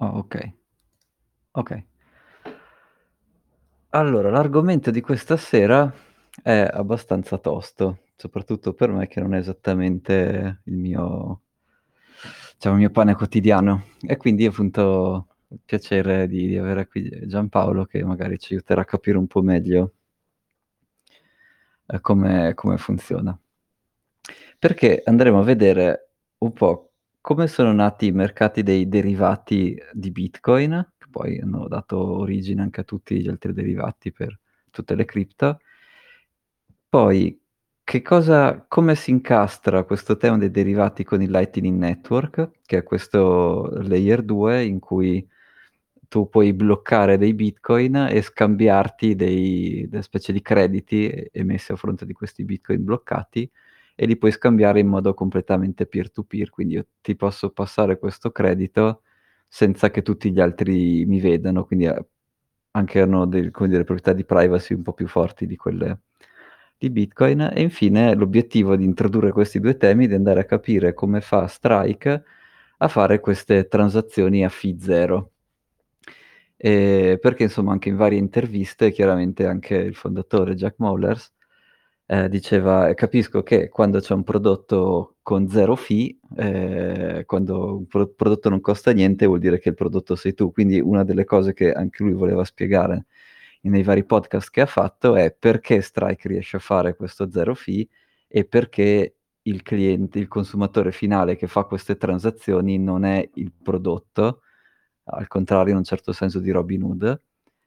Oh, okay. Okay. Allora, l'argomento di questa sera è abbastanza tosto, soprattutto per me che non è esattamente il mio diciamo il mio pane quotidiano. E quindi appunto il piacere di di avere qui Giampaolo che magari ci aiuterà a capire un po' meglio ehm, come come funziona. Perché andremo a vedere un po' come sono nati i mercati dei derivati di Bitcoin, che poi hanno dato origine anche a tutti gli altri derivati per tutte le cripto. Poi cosa come si incastra questo tema dei derivati con il Lightning Network, che è questo layer 2 in cui tu puoi bloccare dei Bitcoin e scambiarti dei delle specie di crediti emessi a fronte di questi Bitcoin bloccati e li puoi scambiare in modo completamente peer to peer. Quindi io ti posso passare questo credito senza che tutti gli altri mi vedano, quindi, ehm, anche hanno del come dire, proprietà di privacy un po' più forti di quelle di Bitcoin. E infine l'obiettivo di introdurre questi 2 temi è di andare a capire come fa Strike a fare queste transazioni a fee 0. Ehm, perché insomma anche in varie interviste, chiaramente anche il fondatore Jack Mallers, ehm, diceva: "Capisco che quando c'è un prodotto con 0 fee, ehm, quando un pro prodotto non costa niente vuol dire che il prodotto sei tu." Quindi una delle cose che anche lui voleva spiegare nei vari podcast che ha fatto è perché Strike riesce a fare questo 0 fee e perché il cliente, il consumatore finale che fa queste transazioni non è il prodotto, al contrario in un certo senso di Robinhood,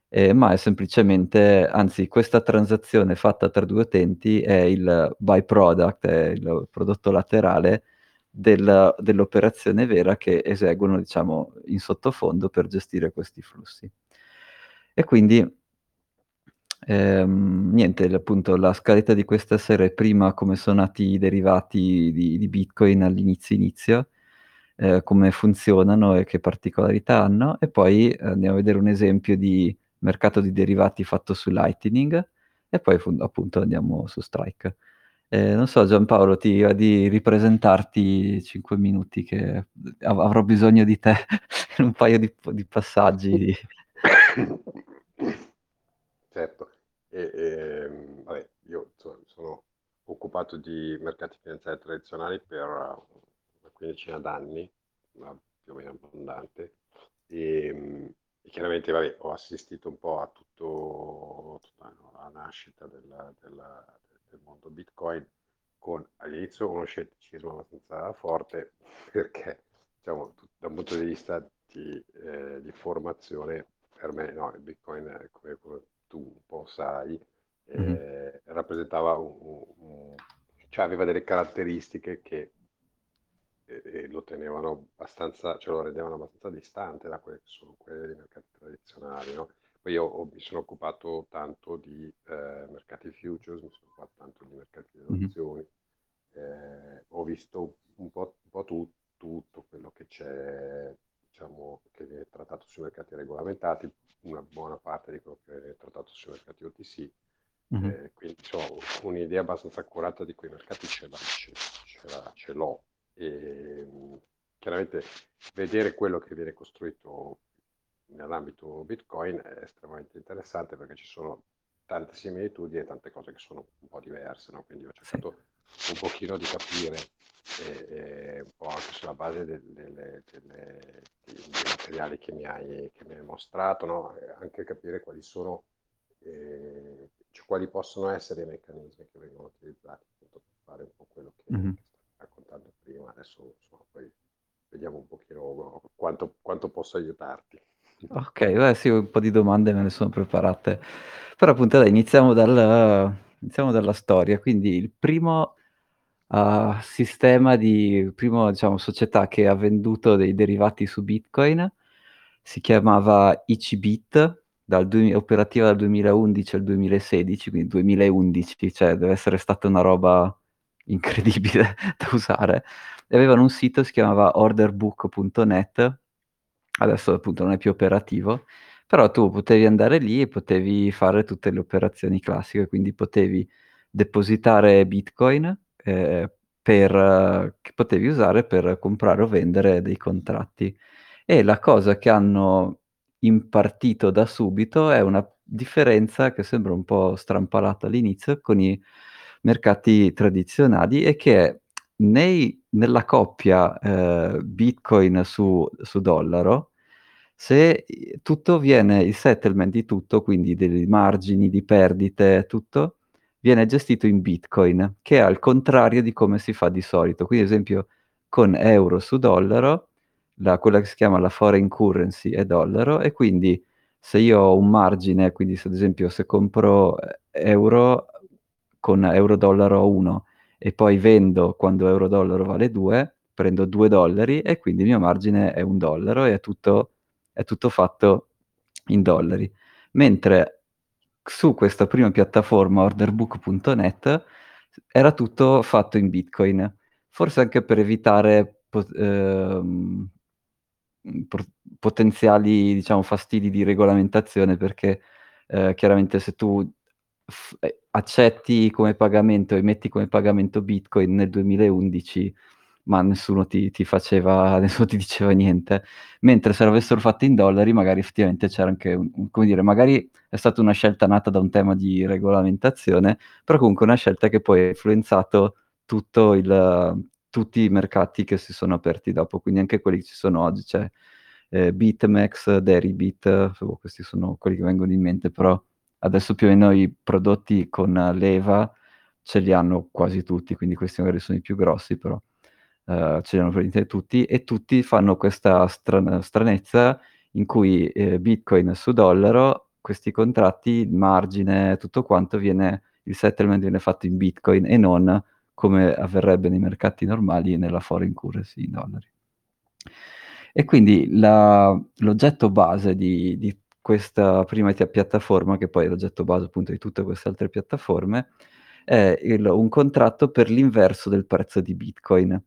ehm, ma è semplicemente anzi questa transazione fatta tra 2 utenti è il by-product, è il prodotto laterale del dell'operazione vera che eseguono, diciamo, in sottofondo per gestire questi flussi. E quindi, ehm, niente, appunto la scaletta di questa sera è prima come sono nati i derivati di di Bitcoin all'inizio inizio, ehm, come funzionano e che particolarità hanno, e poi andiamo a vedere un esempio di mercato di derivati fatto su Lightning e poi appunto andiamo su Strike. Ehm, non so Giampaolo, ti va di ripresentarti 5 minuti che av avrò bisogno di te in un paio di di passaggi. Certo. E, ehm, vabbè, io so sono occupato di mercati finanziari tradizionali per una quindicina d'anni, più o meno abbondante. Ehm, e chiaramente vabbè, ho assistito un po' a tutto tutta no, la nascita del del del mondo Bitcoin con all'inizio uno scetticismo abbastanza forte perché diciamo da un punto di vista di ehm, di formazione per me, no, il Bitcoin come come tu un po' sai, Mh-mh. ehm, rappresentava u u un cioè aveva delle caratteristiche che e e lo tenevano abbastanza cioè lo rendevano abbastanza distante da quelle che sono quelle dei mercati tradizionali, no. Poi io ho mi sono occupato tanto di, ehm, mercati futures, mi sono occupato tanto di mercati delle Mh-mh. opzioni, ehm, ho visto un po' un po' tu tutto quello che c'è, diciamo, che viene trattato sui mercati regolamentati, una buona parte di quello che viene trattato sui mercati OTC, Mh-mh. ehm, quindi c'ho un'idea abbastanza accurata di quei mercati ce la ce la ce l'ho. Ehm, chiaramente vedere quello che viene costruito nell'ambito Bitcoin è estremamente interessante perché ci sono tante similitudini e tante cose che sono un po' diverse, no, quindi ho Sì. cercato un pochino di capire, ehm, ehm, un po' anche sulla base dei materiali che mi hai che mi hai mostrato, no, anche capire quali sono, ehm, cioè quali possono essere i meccanismi che vengono utilizzati appunto per fare un po' quello che Mh-mh. che raccontando prima. Adesso insomma poi vediamo un pochino quanto quanto posso aiutarti. Okay, beh sì, un po' di domande me le sono preparate. Però appunto dai, iniziamo dal iniziamo dalla storia. Quindi il primo, uhm, sistema di primo diciamo società che ha venduto dei derivati su Bitcoin si chiamava iCBit, dal dui operativa dal 2011 al 2016, quindi 2011, cioè deve essere stata una roba incredibile da usare. E avevano un sito, si chiamava orderbook.net, adesso appunto non è più operativo, però tu potevi andare lì e potevi fare tutte le operazioni classiche, quindi potevi depositare Bitcoin, ehm, per che potevi usare per comprare o vendere dei contratti. E la cosa che hanno impartito da subito è una differenza che sembra un po' strampalata all'inizio con i mercati tradizionali e che nei nella coppia, ehm, Bitcoin su su dollaro, se tutto viene il settlement di tutto, quindi dei margini di perdite, tutto, viene gestito in Bitcoin, che è al contrario di come si fa di solito. Quindi ad esempio con euro su dollaro, la quella che si chiama la foreign currency è dollaro e quindi se io ho un margine, quindi se ad esempio se compro e euro con euro dollaro a 1 e poi vendo quando euro dollaro vale 2, prendo 2 dollari e quindi il mio margine è 1 dollaro e è tutto è tutto fatto in dollari. Mentre su questa prima piattaforma orderbook.net era tutto fatto in Bitcoin, forse anche per evitare pot ehm, por potenziali, diciamo, fastidi di regolamentazione perché, ehm, chiaramente se tu f ehm, accetti come pagamento e metti come pagamento Bitcoin nel 2011, ma nessuno ti ti faceva nessuno ti diceva niente. Mentre se l'avessero fatto in dollari magari effettivamente c'era anche un come dire, magari è stata una scelta nata da un tema di regolamentazione, però comunque una scelta che poi ha influenzato tutto il tutti i mercati che si sono aperti dopo, quindi anche quelli che ci sono oggi. C'è, ehm, BitMEX, Deribit, boh, questi sono quelli che vengono in mente, però adesso più o meno i prodotti con leva ce li hanno quasi tutti, quindi questi magari sono i più grossi, però, ehm, ce li hanno praticamente tutti e tutti fanno questa stran stranezza in cui, ehm, Bitcoin su dollaro, questi contratti, margine, tutto quanto viene il settlement viene fatto in Bitcoin e non come avverrebbe nei mercati normali nella foreign currency in dollari. E quindi la l'oggetto base di di questa prima tia piattaforma, che poi è l'oggetto base appunto di tutte queste altre piattaforme, è il un contratto per l'inverso del prezzo di Bitcoin,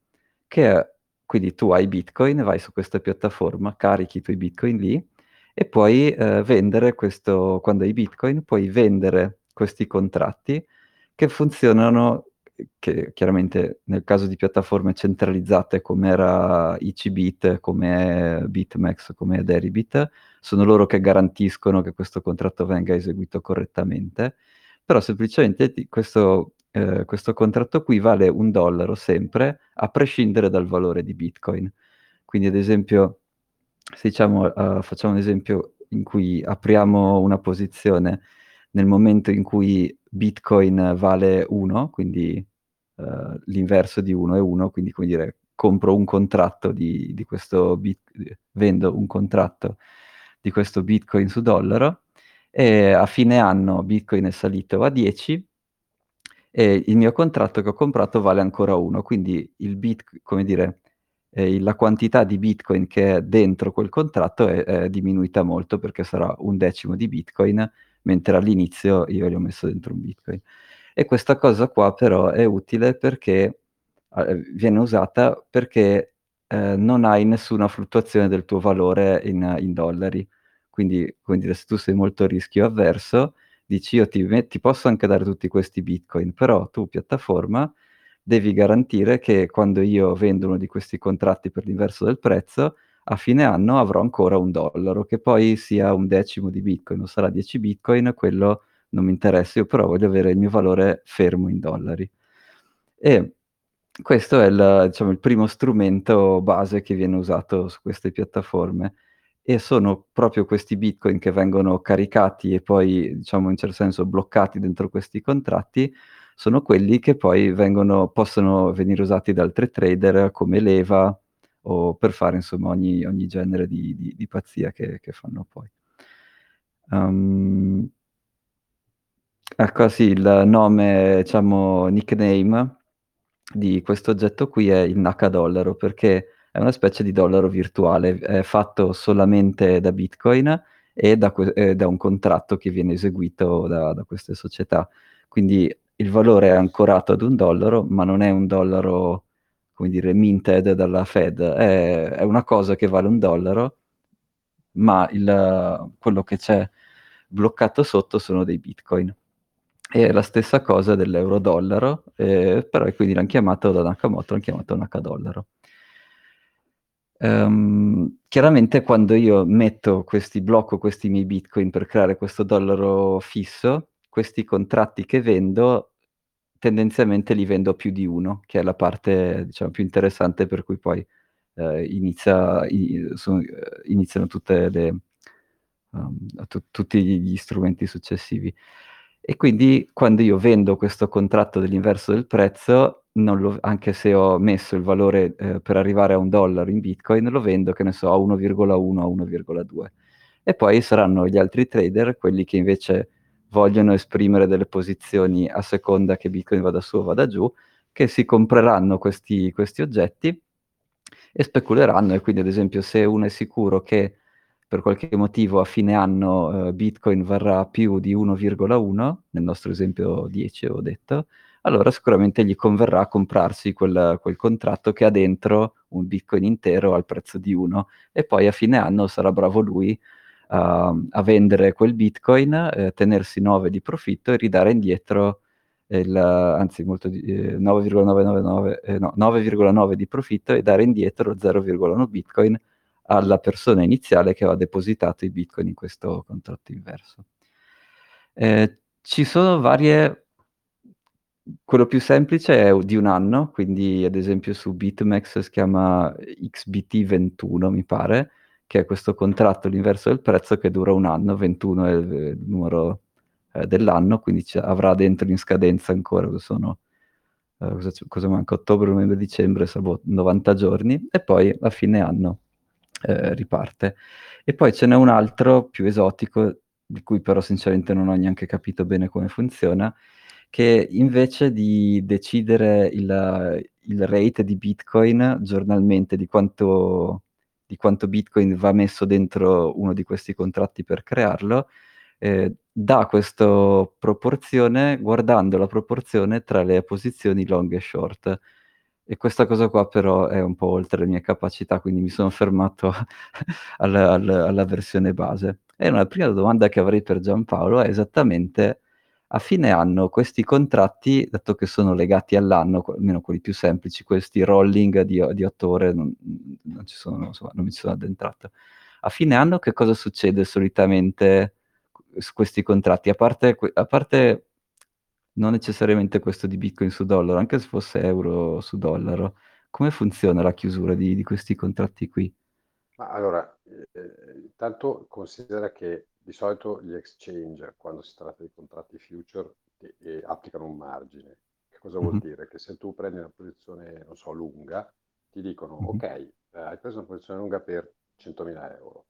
che è quindi tu hai Bitcoin, vai su questa piattaforma, carichi i tuoi Bitcoin lì e puoi, ehm, vendere questo quando hai Bitcoin, puoi vendere questi contratti che funzionano che chiaramente nel caso di piattaforme centralizzate com'era ICBit, come BitMEX, come Deribit, sono loro che garantiscono che questo contratto venga eseguito correttamente, però semplicemente questo ehm, questo contratto qui vale 1 dollaro sempre, a prescindere dal valore di Bitcoin. Quindi ad esempio se diciamo, uhm, facciamo un esempio in cui apriamo una posizione nel momento in cui Bitcoin vale 1, quindi, uhm, l'inverso di 1 è 1, quindi come dire, compro un contratto di di questo bit vendo un contratto di questo Bitcoin su dollaro e a fine anno Bitcoin è salito a 10 e il mio contratto che ho comprato vale ancora 1, quindi il bitc come dire, il la quantità di Bitcoin che è dentro quel contratto è è diminuita molto perché sarà 1/10 di Bitcoin, mentre all'inizio io gli ho messo dentro 1 Bitcoin. E questa cosa qua però è utile perché a ehm, viene usata perché, ehm, non hai nessuna fluttuazione del tuo valore in in dollari. Quindi, come dire, se tu sei molto rischio avverso, dici: "Io ti ti posso anche dare tutti questi Bitcoin, però tu piattaforma devi garantire che quando io vendo uno di questi contratti per l'inverso del prezzo, a fine anno avrò ancora 1 dollaro, che poi sia 1/10 di Bitcoin o sarà 10 Bitcoin, quello non mi interessa, io però voglio avere il mio valore fermo in dollari." E questo è il diciamo il primo strumento base che viene usato su queste piattaforme e sono proprio questi Bitcoin che vengono caricati e poi, diciamo in certo senso bloccati dentro questi contratti, sono quelli che poi vengono possono venire usati da altri trader come leva o per fare insomma ogni ogni genere di di di pazzia che che fanno poi. Uhm Ecco sì, il nome, diciamo nickname di questo oggetto qui è il Nakadollaro, perché è una specie di dollaro virtuale, è fatto solamente da Bitcoin e da que e da un contratto che viene eseguito da da queste società. Quindi il valore è ancorato ad 1 dollaro, ma non è un dollaro, come dire, minted dalla Fed, è è una cosa che vale 1 dollaro, ma il quello che c'è bloccato sotto sono dei Bitcoin. E la stessa cosa dell'euro-dollaro, ehm, però quindi l'han chiamato da Nakamoto, l'han chiamato Nakadollaro. Ehm, chiaramente quando io metto questi blocco questi miei Bitcoin per creare questo dollaro fisso, questi contratti che vendo tendenzialmente li vendo più di 1, che è la parte diciamo più interessante per cui poi, ehm, inizia i sono ehm, iniziano le uhm, tu tutti gli strumenti successivi. E quindi quando io vendo questo contratto dell'inverso del prezzo, lo anche se ho messo il valore, ehm, per arrivare a 1 dollaro in Bitcoin, lo vendo, che ne so, a 1,1, a 1,2. E poi saranno gli altri trader, quelli che invece vogliono esprimere delle posizioni a seconda che Bitcoin vada su o vada giù, che si compreranno questi questi oggetti e speculeranno. E quindi ad esempio se uno è sicuro che per qualche motivo a fine anno, ehm, Bitcoin varrà più di 1,1, nel nostro esempio 10 avevo detto, allora sicuramente gli converrà comprarsi quel quel contratto che ha dentro un Bitcoin intero al prezzo di 1 e poi a fine anno sarà bravo lui a a vendere quel Bitcoin, ehm, tenersi 9 di profitto e ridare indietro il anzi molto di ehm, 9,999 ehm, no, 9,9 di profitto e dare indietro 0,1 Bitcoin alla persona iniziale che aveva depositato i Bitcoin in questo contratto inverso. Ehm, ci sono varie quello più semplice è di 1 anno, quindi ad esempio su BitMEX si chiama XBT21 mi pare, che è questo contratto l'inverso del prezzo che dura 1 anno, 21 è il il numero, ehm, dell'anno, quindi avrà dentro in scadenza ancora sono ehm, cosa cosa manca? Ottobre, novembre, dicembre, sa boh, 90 giorni e poi a fine anno, ehm, riparte. E poi ce n'è un altro più esotico, di cui però sinceramente non ho neanche capito bene come funziona, che invece di decidere il il rate di Bitcoin giornalmente, di quanto di quanto Bitcoin va messo dentro uno di questi contratti per crearlo, ehm, dà questo proporzione guardando la proporzione tra le posizioni long e short. E questa cosa qua però è un po' oltre le mie capacità, quindi mi sono fermato al al alla versione base. E una prima domanda che avrei per Giampaolo è esattamente: a fine anno questi contratti, dato che sono legati all'anno, almeno quelli più semplici, questi rolling di di 8 ore non non ci sono insomma, non mi sono addentrato. A fine anno che cosa succede solitamente su questi contratti? A parte a parte non necessariamente questo di Bitcoin su dollaro, anche se fosse euro su dollaro, come funziona la chiusura di di questi contratti qui? Ma allora, ehm, intanto considera che di solito gli exchange, quando si tratta di contratti future, e e applicano un margine. Che cosa vuol Mh-mh. dire? Che se tu prendi una posizione, non so, lunga, ti dicono: Mh-mh. "Okay, ehm, hai preso una posizione lunga per 100.000 €,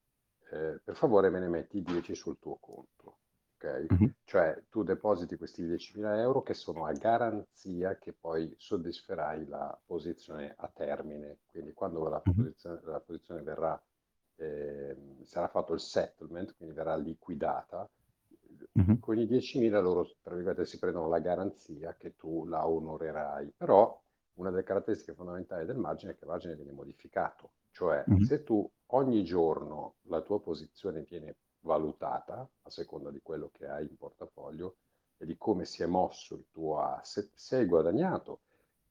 ehm, per favore me ne metti 10 sul tuo conto." Okay? Mh-mh. Cioè tu depositi questi 10.000 € che sono a garanzia che poi soddisferai la posizione a termine. Quindi quando la posizione la posizione verrà ehm, sarà fatto il settlement, quindi verrà liquidata, Mh-mh. con i 10.000 loro, tra virgolette, si prendono la garanzia che tu la onorerai. Però una delle caratteristiche fondamentali del margine è che il margine viene modificato. Cioè se tu ogni giorno la tua posizione viene valutata, a seconda di quello che hai in portafoglio e di come si è mosso il tuo asset, se hai guadagnato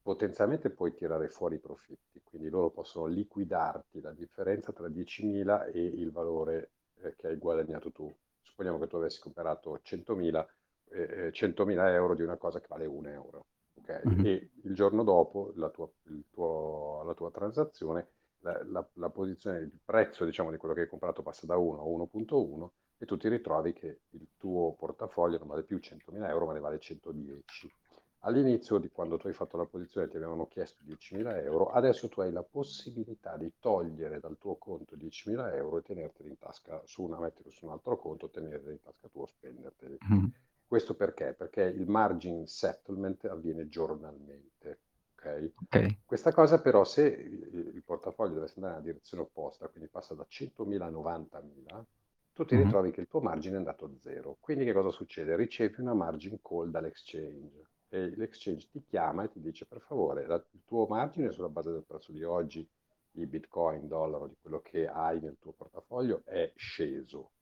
potenzialmente puoi tirare fuori i profitti, quindi loro possono liquidarti la differenza tra 10.000 e il valore, ehm, che hai guadagnato tu. Supponiamo che tu avessi comprato 100.000 ehm, ehm, 100.000 € di una cosa che vale 1 €, okay, Mh-mh. e il giorno dopo la tua tuo la tua transazione, la la la posizione il prezzo diciamo di quello che hai comprato passa da 1 a 1.1 e tu ti ritrovi che il tuo portafoglio non vale più 100.000 €, ma ne vale 110. All'inizio di quando tu hai fatto la posizione ti avevano chiesto 10.000 €, adesso tu hai la possibilità di togliere dal tuo conto 10.000 € e tenerteli in tasca su una metterli su un altro conto, tenerli in tasca tua o spenderteli. Mh-mh. Questo perché? Perché il margin settlement avviene giornalmente, okay? Okay. Questa cosa però se il portafoglio dovesse andare nella direzione opposta, quindi passa da 100.000 a 90.000, tu ti Mh-mh. ritrovi che il tuo margine è andato a 0. Quindi che cosa succede? Ricevi una margin call dall'exchange e l'exchange ti chiama e ti dice: "Per favore, la il tuo margine sulla base del prezzo di oggi di Bitcoin, dollaro, di quello che hai nel tuo portafoglio è sceso.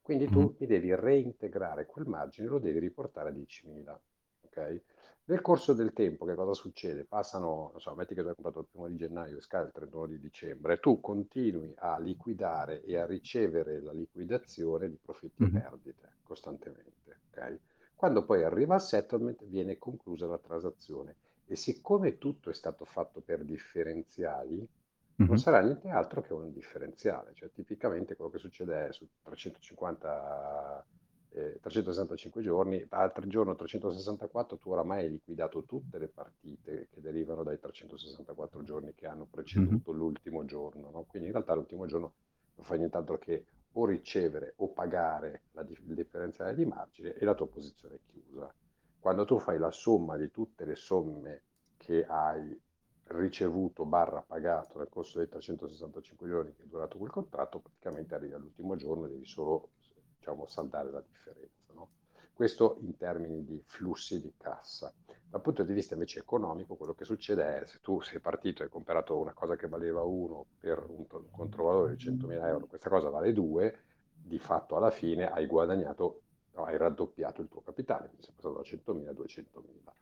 Quindi tu mi devi reintegrare quel margine, lo devi riportare a 10.000." Okay? Nel corso del tempo, che cosa succede? Passano, non so, metti che tu hai comprato il primo di gennaio e scade il 31 di dicembre, tu continui a liquidare e a ricevere la liquidazione di profitti e Mh-mh. perdite costantemente, ok? Quando poi arriva al settlement viene conclusa la transazione e siccome tutto è stato fatto per differenziali, non Mh-mh. sarà niente altro che un differenziale, cioè tipicamente quello che succede è su 350 eh, 365 giorni, al giorno 364 tu oramai hai liquidato tutte le partite che derivano dai 364 giorni che hanno preceduto l'ultimo giorno, no? Quindi in realtà l'ultimo giorno non fai nient'altro che o ricevere o pagare la dif- differenziale di margine e la tua posizione è chiusa. Quando tu fai la somma di tutte le somme che hai ricevuto barra pagato nel corso dei 365 giorni che è durato quel contratto, praticamente arrivi all'ultimo giorno e devi solo diciamo, saldare la differenza. No? Questo in termini di flussi di cassa. Dal punto di vista invece economico, quello che succede è se tu sei partito e hai comprato una cosa che valeva 1 per un, un controvalore di 100.000 euro, questa cosa vale 2, di fatto alla fine hai guadagnato, no, hai raddoppiato il tuo capitale, quindi sei passato da 100.000 a 200.000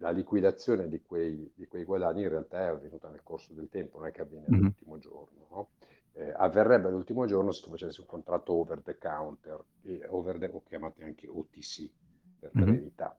la liquidazione di quei, di quei, guadagni in realtà è avvenuta nel corso del tempo, non è che avviene Mh-mh. all'ultimo giorno. No? Eh, avverrebbe all'ultimo giorno se tu facessi un contratto over the counter, over the, o chiamati anche OTC per brevità.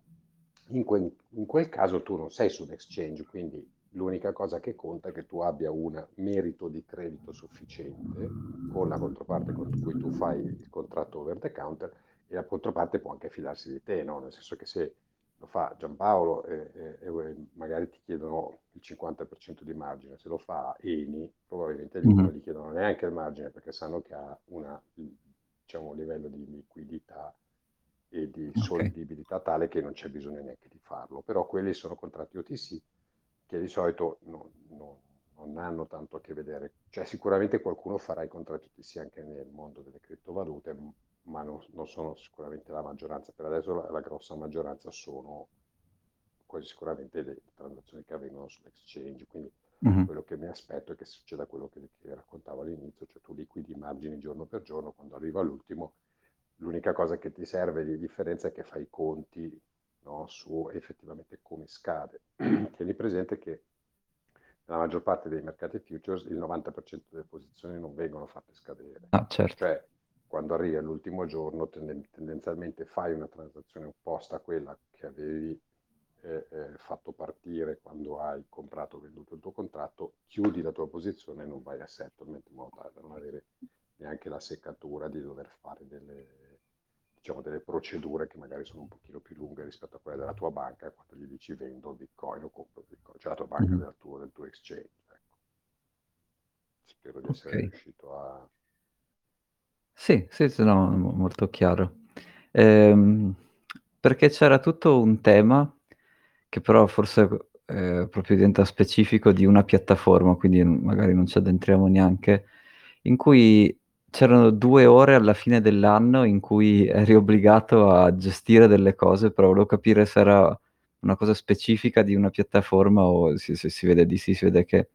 In, que, in quel caso tu non sei su un exchange, quindi l'unica cosa che conta è che tu abbia un merito di credito sufficiente con la controparte con cui tu fai il contratto over the counter e la controparte può anche fidarsi di te, no? nel senso che se lo fa Giampaolo e, e, e, magari ti chiedono il 50% di margine, se lo fa Eni probabilmente lì non gli chiedono neanche il margine perché sanno che ha una, diciamo, un livello di liquidità e di okay. solvibilità tale che non c'è bisogno neanche di farlo, però quelli sono contratti OTC che di solito non, non, non hanno tanto a che vedere, cioè sicuramente qualcuno farà i contratti OTC anche nel mondo delle criptovalute, ma non, non, sono sicuramente la maggioranza. Per adesso la, la, grossa maggioranza sono quasi sicuramente le transazioni che avvengono sull'exchange. Quindi mm-hmm. quello che mi aspetto è che succeda quello che, che raccontavo all'inizio, cioè tu liquidi i margini giorno per giorno, quando arriva l'ultimo, l'unica cosa che ti serve di differenza è che fai i conti no, su effettivamente come scade. Tieni presente che nella maggior parte dei mercati futures il 90% delle posizioni non vengono fatte scadere. Ah, certo. Cioè, quando arrivi all'ultimo giorno tenden- tendenzialmente fai una transazione opposta a quella che avevi eh, eh, fatto partire quando hai comprato o venduto il tuo contratto, chiudi la tua posizione e non vai a settlement in modo tale da non avere neanche la seccatura di dover fare delle, diciamo, delle procedure che magari sono un pochino più lunghe rispetto a quelle della tua banca quando gli dici vendo bitcoin o compro bitcoin, cioè la tua banca mm-hmm. del, tuo, del tuo exchange. Ecco. Spero di essere okay. riuscito a sì, sì, sì, no, molto chiaro. Ehm, perché c'era tutto un tema che però forse, ehm, proprio diventa specifico di una piattaforma, quindi magari non ci addentriamo neanche, in cui c'erano 2 ore alla fine dell'anno in cui eri obbligato a gestire delle cose, però volevo capire se era una cosa specifica di una piattaforma o se se si vede di sì, si vede che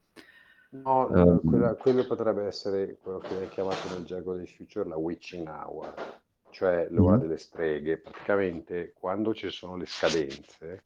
No, Ehm. quella- quello potrebbe essere quello che viene chiamato nel gergo dei future la witching hour, cioè l'ora Mh-mh. delle streghe. Praticamente quando ci sono le scadenze,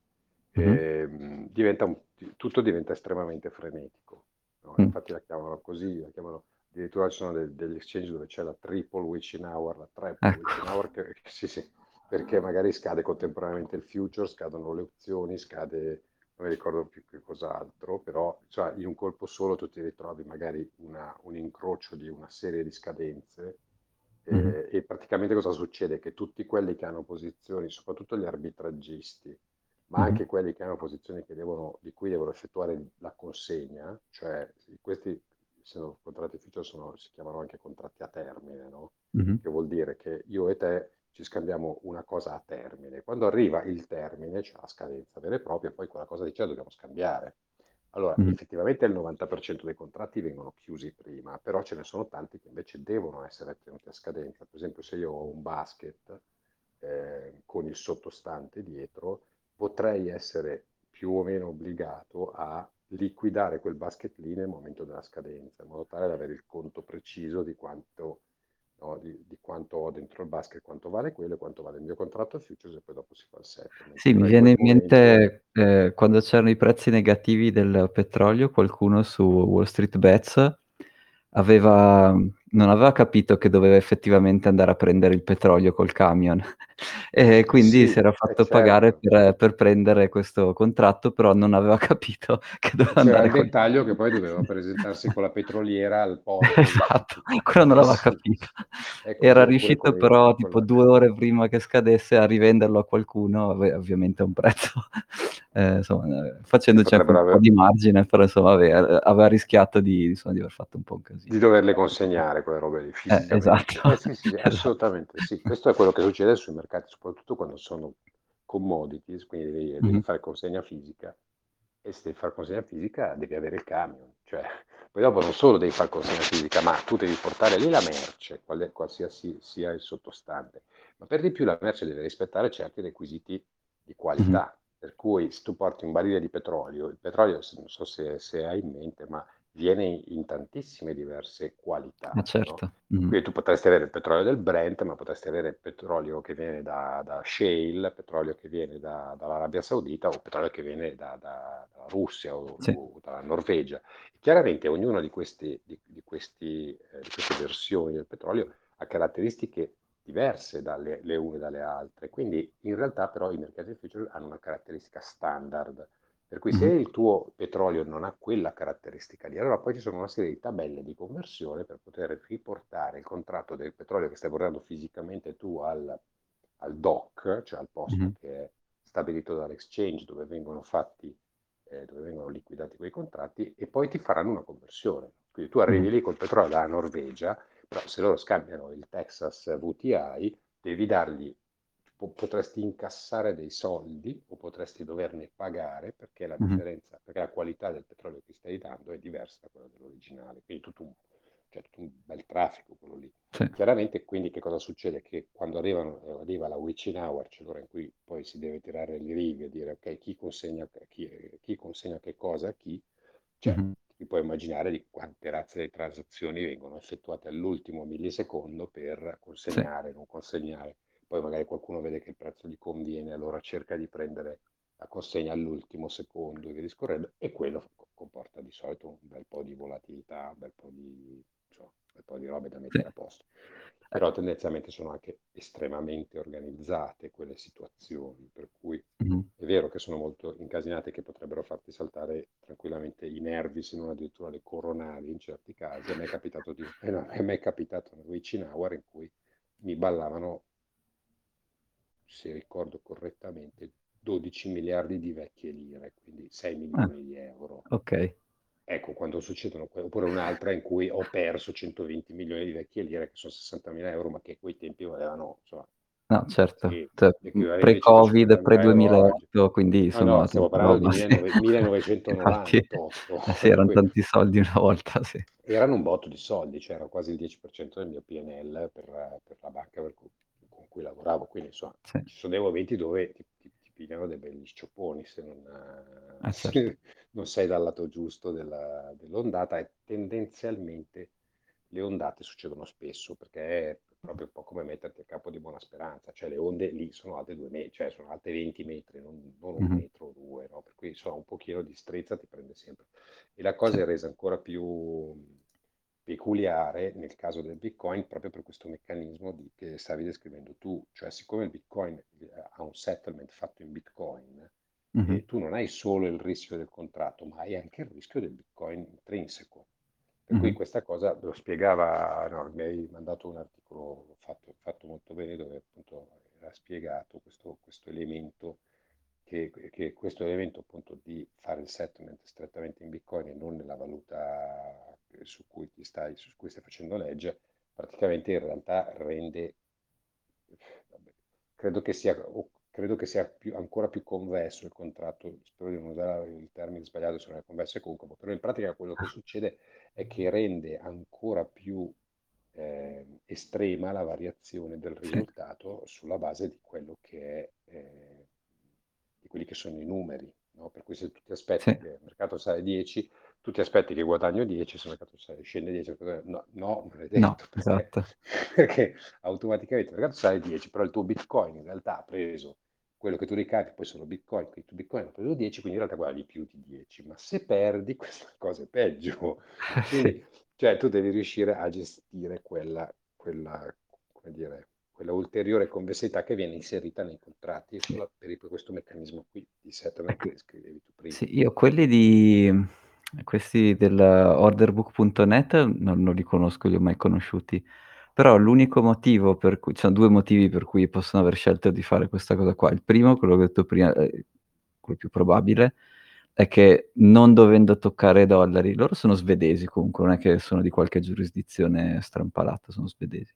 Mh-mh. ehm, diventa un- tutto diventa estremamente frenetico. no? Mh. Infatti la chiamano così, la chiamano, addirittura ci sono de- degli exchange dove c'è la triple witching hour, la triple Ecco. witching hour, che, sì, sì, perché magari scade contemporaneamente il future, scadono le opzioni, scade non mi ricordo più che cos'altro, però cioè, in un colpo solo tu ti ritrovi magari una, un incrocio di una serie di scadenze eh, mm-hmm. e praticamente cosa succede? Che tutti quelli che hanno posizioni, soprattutto gli arbitraggisti, ma mm-hmm. anche quelli che hanno posizioni che devono, di cui devono effettuare la consegna, cioè questi essendo contratti ufficio sono, si chiamano anche contratti a termine, no? mm-hmm. che vuol dire che io e te ci scambiamo una cosa a termine. Quando arriva il termine, c'è la scadenza vera e propria, poi quella cosa di c'è dobbiamo scambiare. Allora, mm. effettivamente il 90% dei contratti vengono chiusi prima, però ce ne sono tanti che invece devono essere tenuti a scadenza. Per esempio, se io ho un basket eh, con il sottostante dietro, potrei essere più o meno obbligato a liquidare quel basket lì nel momento della scadenza, in modo tale da avere il conto preciso di quanto no, di, di, quanto ho dentro il basket, quanto vale quello e quanto vale il mio contratto futures e poi dopo si fa il settlement. Sì, mi viene in mente, ehm, quando c'erano i prezzi negativi del petrolio, qualcuno su Wall Street Bets aveva non aveva capito che doveva effettivamente andare a prendere il petrolio col camion e quindi Sì, si era eh fatto pagare certo. per per prendere questo contratto, però non aveva capito che doveva c'era andare il col dettaglio che poi doveva presentarsi con la petroliera al porto di Esatto, quello non eh l'aveva capito. Ecco, Era riuscito però tipo 2 ore prima che scadesse a rivenderlo a qualcuno, ov ovviamente a un prezzo, ehm, insomma, che facendoci anche un potrebbero po' di margine, però insomma ave a aveva rischiato di insomma di aver fatto un po' un Di casino. doverle consegnare quelle robe lì Eh, esatto. Eh sì, sì, esatto. assolutamente sì. Questo è quello che succede sui mercati, soprattutto quando sono commodities, quindi devi devi Mh-mh. fare consegna fisica e se devi far consegna fisica devi avere il camion. Cioè, poi dopo non solo devi far consegna fisica, ma tu devi portare lì la merce, quale qualsiasi sia il sottostante, ma per di più la merce deve rispettare certi requisiti di qualità. Per cui se tu porti un barile di petrolio, il petrolio non so se se hai in mente, ma viene in tantissime diverse qualità, Eh no, certo, mh-mh. quindi tu potresti avere il petrolio del Brent, ma potresti avere il petrolio che viene da da shale, petrolio che viene da dall'Arabia Saudita o petrolio che viene da da dalla Russia o Sì. o dalla Norvegia. Chiaramente ognuna di questi di di questi ehm, di queste versioni del petrolio ha caratteristiche diverse dalle le une dalle altre, quindi in realtà però i mercati futures hanno una caratteristica standard. Per cui se il tuo petrolio non ha quella caratteristica lì, allora poi ci sono una serie di tabelle di conversione per poter riportare il contratto del petrolio che stai portando fisicamente tu al al dock, cioè al posto Mh-mh. che è stabilito dall'exchange dove vengono fatti ehm, dove vengono liquidati quei contratti e poi ti faranno una conversione. Quindi tu arrivi lì col petrolio dalla Norvegia, però se loro scambiano il Texas WTI devi dargli po potresti incassare dei soldi o potresti doverne pagare perché la differenza perché la qualità del petrolio che stai dando è diversa da quella dell'originale. Quindi tutto un cioè tutto un bel traffico quello lì. Sì. Chiaramente quindi che cosa succede? Che quando arrivano ehm, arriva la witching hour, cioè l'ora in cui poi si deve tirare le righe e dire: "Okay, chi consegna chi chi consegna che cosa a chi", cioè Mh-mh. ti puoi immaginare di quante razze di transazioni vengono effettuate all'ultimo millisecondo per Sì. consegnare, non consegnare. Poi magari qualcuno vede che il prezzo gli conviene, allora cerca di prendere la consegna all'ultimo secondo e via discorrendo, e quello comporta di solito un bel po' di volatilità, un bel po' di un bel po' di robe da mettere a posto. Però tendenzialmente sono anche estremamente organizzate quelle situazioni, per cui Mh-mh. è vero che sono molto incasinate, che potrebbero farti saltare tranquillamente i nervi, se non addirittura le coronali in certi casi. A me è capitato di eh no, a me è capitato una witching hour in cui mi ballavano se ricordo correttamente, 12.000.000.000 di vecchie lire, quindi sei Ah, milioni di euro. okay. Ecco, quando succedono oppure un'altra in cui ho perso 120.000.000 di vecchie lire, che son 60.000 €, ma che a quei tempi valevano insomma No, certo, sì, cioè, pre-Covid, 150.000 € oggi. pre-2008, quindi No, no, insomma stiamo parlando di roba, sì. millenove Infatti, 1998, eh sì, per eran cui tanti soldi una volta, sì. erano un botto di soldi, cioè era quasi il 10% del mio PNL per per la banca per cu con cui lavoravo. Quindi insomma, Sì. ci sono dei momenti dove ti ti ti pigliano dei begli scioponi se non Eh certo. se non sei dal lato giusto della dell'ondata e tendenzialmente le ondate succedono spesso, perché è proprio un po' come metterti a Capo di Buona Speranza, cioè le onde lì sono alte 2 me cioè sono alte 20 metri, non non 1 Mh-mh. metro o 2, no, per cui insomma un pochino di strizza ti prende sempre. E la cosa è resa ancora più peculiare nel caso del Bitcoin proprio per questo meccanismo di che stavi descrivendo tu, cioè siccome il Bitcoin, ehm, ha un settlement fatto in Bitcoin, Mh-mh. ehm, tu non hai solo il rischio del contratto, ma hai anche il rischio del Bitcoin intrinseco. Per cui questa cosa lo spiegava no, mi hai mandato un articolo fatto fatto molto bene dove appunto era spiegato questo questo elemento che che questo elemento appunto di fare il settlement strettamente in Bitcoin e non nella valuta su cui ti stai su cui stai facendo l'edge, praticamente in realtà rende vabbè, credo che sia credo che sia più ancora più convesso il contratto, spero di non usare il termine sbagliato se non è convesso e concavo, però in pratica quello che succede è che rende ancora più, ehm, estrema la variazione del risultato sulla base di quello che è ehm, di quelli che sono i numeri, no, per cui se tu ti aspetti che il mercato sale 10, tu ti aspetti che guadagno 10, se il mercato sale, scende 10, no, no, non è detto, No, perché, esatto. perché automaticamente il mercato sale 10, però il tuo Bitcoin in realtà ha preso quello che tu ricarichi, poi sono Bitcoin, quindi tu Bitcoin ha preso 10, quindi in realtà guadagni più di 10, ma se perdi questa cosa è peggio. Quindi, cioè, tu devi riuscire a gestire quella, quella, come dire, quella ulteriore convessità che viene inserita nei contratti per questo meccanismo qui di settlement Ecco che scrivevi tu prima. Sì, io quelli di questi del orderbook.net non non li conosco, li ho mai conosciuti. Però l'unico motivo per cui ci sono 2 motivi per cui possono aver scelto di fare questa cosa qua. Il primo, quello che ho detto prima, ehm, quello più probabile, è che non dovendo toccare dollari loro sono svedesi comunque, non è che sono di qualche giurisdizione strampalata, sono svedesi.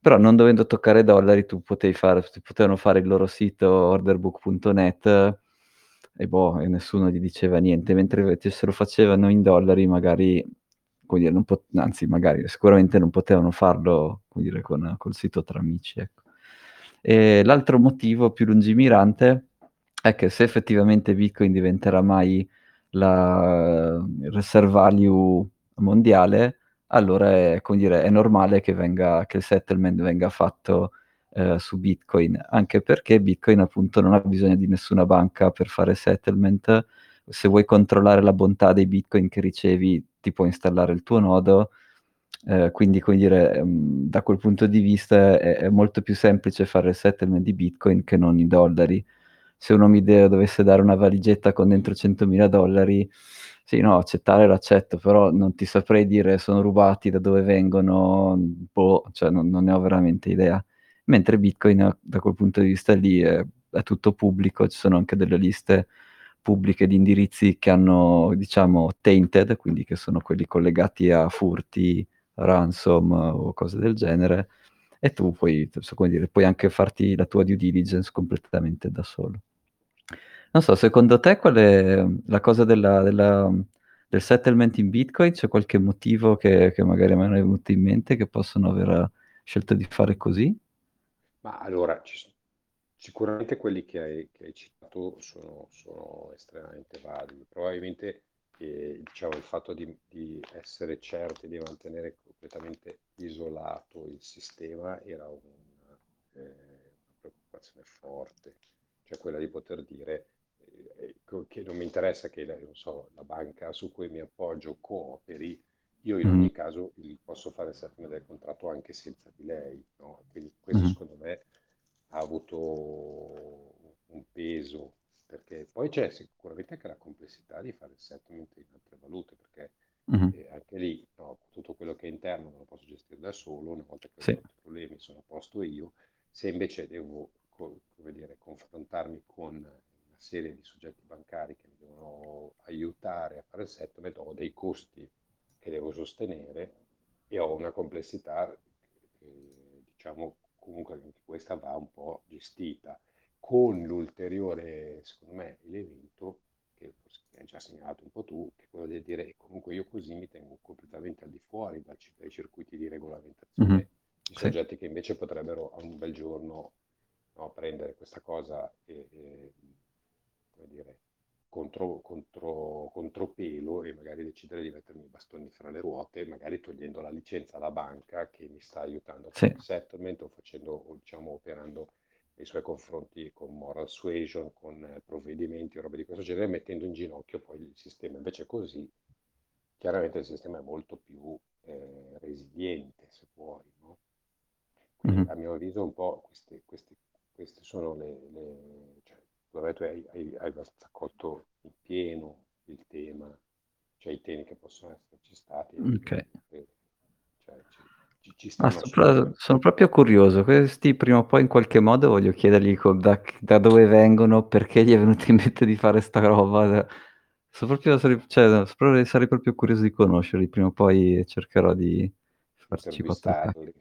Però non dovendo toccare dollari tu potevi fare potevano fare il loro sito orderbook.net e boh, e nessuno gli diceva niente, mentre se lo facevano in dollari magari, dire, non po anzi magari, sicuramente non potevano farlo, dire, con col sito tra amici, ecco. E l'altro motivo più lungimirante è che se effettivamente Bitcoin diventerà mai la reserve value mondiale, allora è dire, è normale che venga che il settlement venga fatto, ehm, su Bitcoin, anche perché Bitcoin appunto non ha bisogno di nessuna banca per fare settlement. Se vuoi controllare la bontà dei Bitcoin che ricevi, ti puoi installare il tuo nodo, ehm, quindi come dire, ehm, da quel punto di vista è è molto più semplice fare il settlement di Bitcoin che non in dollari. Se uno mi dovesse dare una valigetta con dentro 100.000 dollari, sì, no, accettare l'accetto, però non ti saprei dire sono rubati, da dove vengono, boh, cioè non non ne ho veramente idea. Mentre Bitcoin da quel punto di vista lì è è tutto pubblico, ci sono anche delle liste pubbliche di indirizzi che hanno, diciamo, tainted, quindi che sono quelli collegati a furti, ransom o cose del genere, e tu puoi, so come dire, puoi anche farti la tua due diligence completamente da solo. Non so, secondo te qual è la cosa della della del settlement in Bitcoin, c'è qualche motivo che che magari a me non è venuto in mente, che possono aver scelto di fare così? Ma allora, ci sicuramente quelli che hai che hai citato sono sono estremamente validi. Probabilmente, ehm, diciamo il fatto di di essere certi di mantenere completamente isolato il sistema era una ehm, una preoccupazione forte, cioè quella di poter dire, ehm, ecco, che non mi interessa che so, la banca su cui mi appoggio cooperi, io in ogni caso il posso fare il settlement del contratto anche senza di lei, no, quindi questo Mh-mh. secondo me ha avuto un peso, perché poi c'è sicuramente anche la complessità di fare il settlement in altre valute, perché Mh-mh. eh, anche lì no, tutto quello che è interno me lo posso gestire da solo, una volta che ho Sì. risolto i problemi sono a posto io, se invece devo co- come dire, confrontarmi con una serie di soggetti bancari che mi devono aiutare a fare il settlement, ho dei costi che devo sostenere e ho una complessità, eh, diciamo, comunque anche questa va un po' gestita con l'ulteriore, secondo me, elemento che forse hai già segnalato un po' tu, che è quello di dire comunque io così mi tengo completamente al di fuori dai, dai circuiti di regolamentazione di Sì. soggetti che invece potrebbero a un bel giorno no, prendere questa cosa e, e come dire, contro, contro, contropelo e magari decidere di mettermi i bastoni fra le ruote, magari togliendo la licenza alla banca che mi sta aiutando a Sì. fare il settlement o facendo, o, diciamo, operando nei suoi confronti con moral suasion, con eh, provvedimenti o robe di questo genere, mettendo in ginocchio poi il sistema. Invece così, chiaramente il sistema è molto più eh, resiliente, se vuoi. No? Quindi Mh-mh. a mio avviso un po' queste, queste, queste sono le... le cioè, tu hai, hai, hai abbastanza colto in pieno il tema, cioè i temi che possono esserci stati, e, cioè, ci, ci, pro assolutamente. sono proprio curioso. Questi prima o poi in qualche modo voglio chiedergli da da dove vengono, perché gli è venuto in mente di fare sta roba. So proprio sarei cioè, proprio sarei proprio curioso di conoscerli. Prima o poi cercherò di farci 4 chia intervistarli.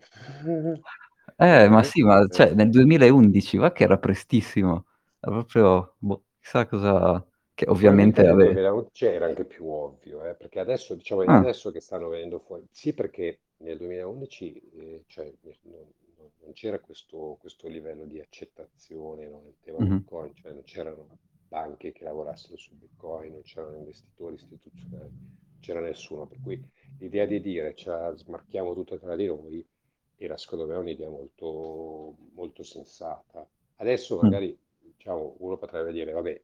eh, ma sì, ma cioè nel 2011, va che era prestissimo. Era proprio boh, chissà cosa che ovviamente nel vabbè 2011 era anche più ovvio, eh, perché adesso, diciamo, ah, adesso che stanno venendo fuori. Sì, perché nel 2011 eh, cioè, non, non- non c'era questo, questo livello di accettazione, no, nel tema mh-mh, Bitcoin, cioè non c'erano. banche che lavorassero su Bitcoin, non c'erano investitori istituzionali, non c'era nessuno. Per cui l'idea di dire cioè, smarchiamo tutto tra di noi era secondo me un'idea molto, molto sensata. Adesso Mm. magari diciamo, uno potrebbe dire, vabbè,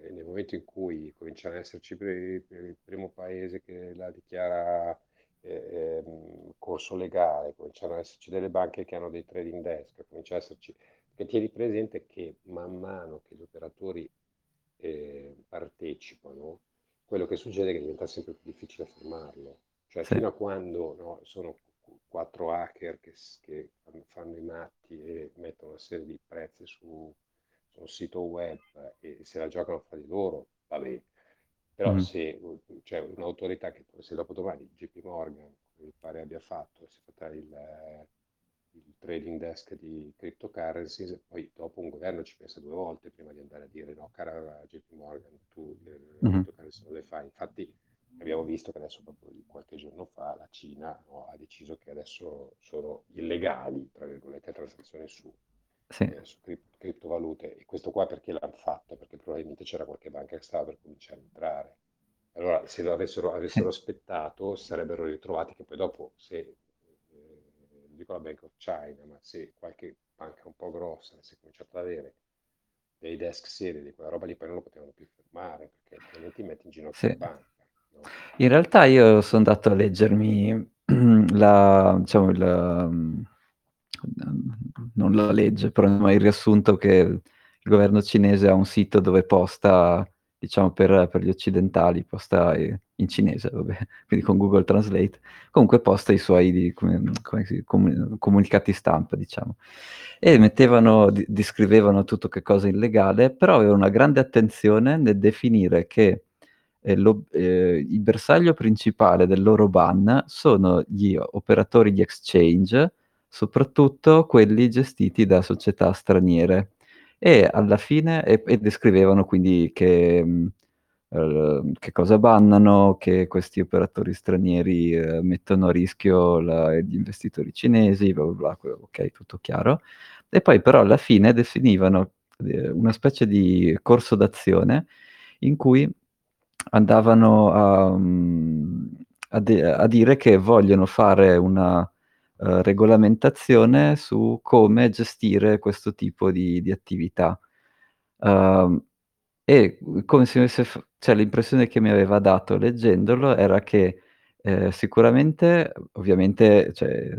eh, nel momento in cui cominciano ad esserci per, per il primo paese che la dichiara eh, ehm, corso legale, cominciano ad esserci delle banche che hanno dei trading desk, comincia ad esserci, perché tieni presente che man mano che gli operatori eh, partecipano, quello che succede è che diventa sempre più difficile fermarlo. Cioè Sì. fino a quando no, sono quattro hacker che, che, fanno i matti e mettono una serie di prezzi su un sito web e se la giocano fra di loro, va bene. Però Mm. se c'è cioè un'autorità che se dopo domani JP Morgan, mi pare abbia fatto, si fa il, il trading desk di cryptocurrencies, poi dopo un governo ci pensa due volte prima di andare a dire no, cara JP Morgan, tu le Mhm. cryptocurrency non le fai. Infatti abbiamo visto che adesso proprio qualche giorno fa la Cina no, ha deciso che adesso sono illegali, tra virgolette, transazioni su, Sì. eh, su criptovalute. E questo qua perché l'hanno fatto? Perché probabilmente c'era qualche banca che stava per cominciare a entrare. Allora, se lo avessero, avessero aspettato, si sarebbero ritrovati che poi dopo, se, eh, non dico la Bank of China, ma se qualche banca un po' grossa avesse cominciato ad avere dei desk seri di quella roba lì, poi non lo potevano più fermare, perché altrimenti metti in ginocchio Sì. la banca. no? In realtà io sono andato a leggermi la, diciamo, il, non la legge, però insomma, il riassunto che il governo cinese ha un sito dove posta, diciamo per, per gli occidentali, posta in cinese, vabbè, quindi con Google Translate, comunque posta i suoi come- come comu- comunicati stampa, diciamo. E mettevano, di- descrivevano tutto che cosa illegale, però avevano una grande attenzione nel definire che eh, lo- eh, il bersaglio principale del loro ban sono gli operatori di exchange, soprattutto quelli gestiti da società straniere. E alla fine, e, e descrivevano quindi che, eh, che cosa bannano, che questi operatori stranieri eh, mettono a rischio la- gli investitori cinesi, bla bla bla, ok, tutto chiaro. E poi però alla fine definivano eh, una specie di corso d'azione in cui andavano a, mm, a de- a dire che vogliono fare una eh, regolamentazione su come gestire questo tipo di, di attività. Ehm, e come se avesse, cioè l'impressione che mi aveva dato leggendolo era che eh, sicuramente, ovviamente, cioè,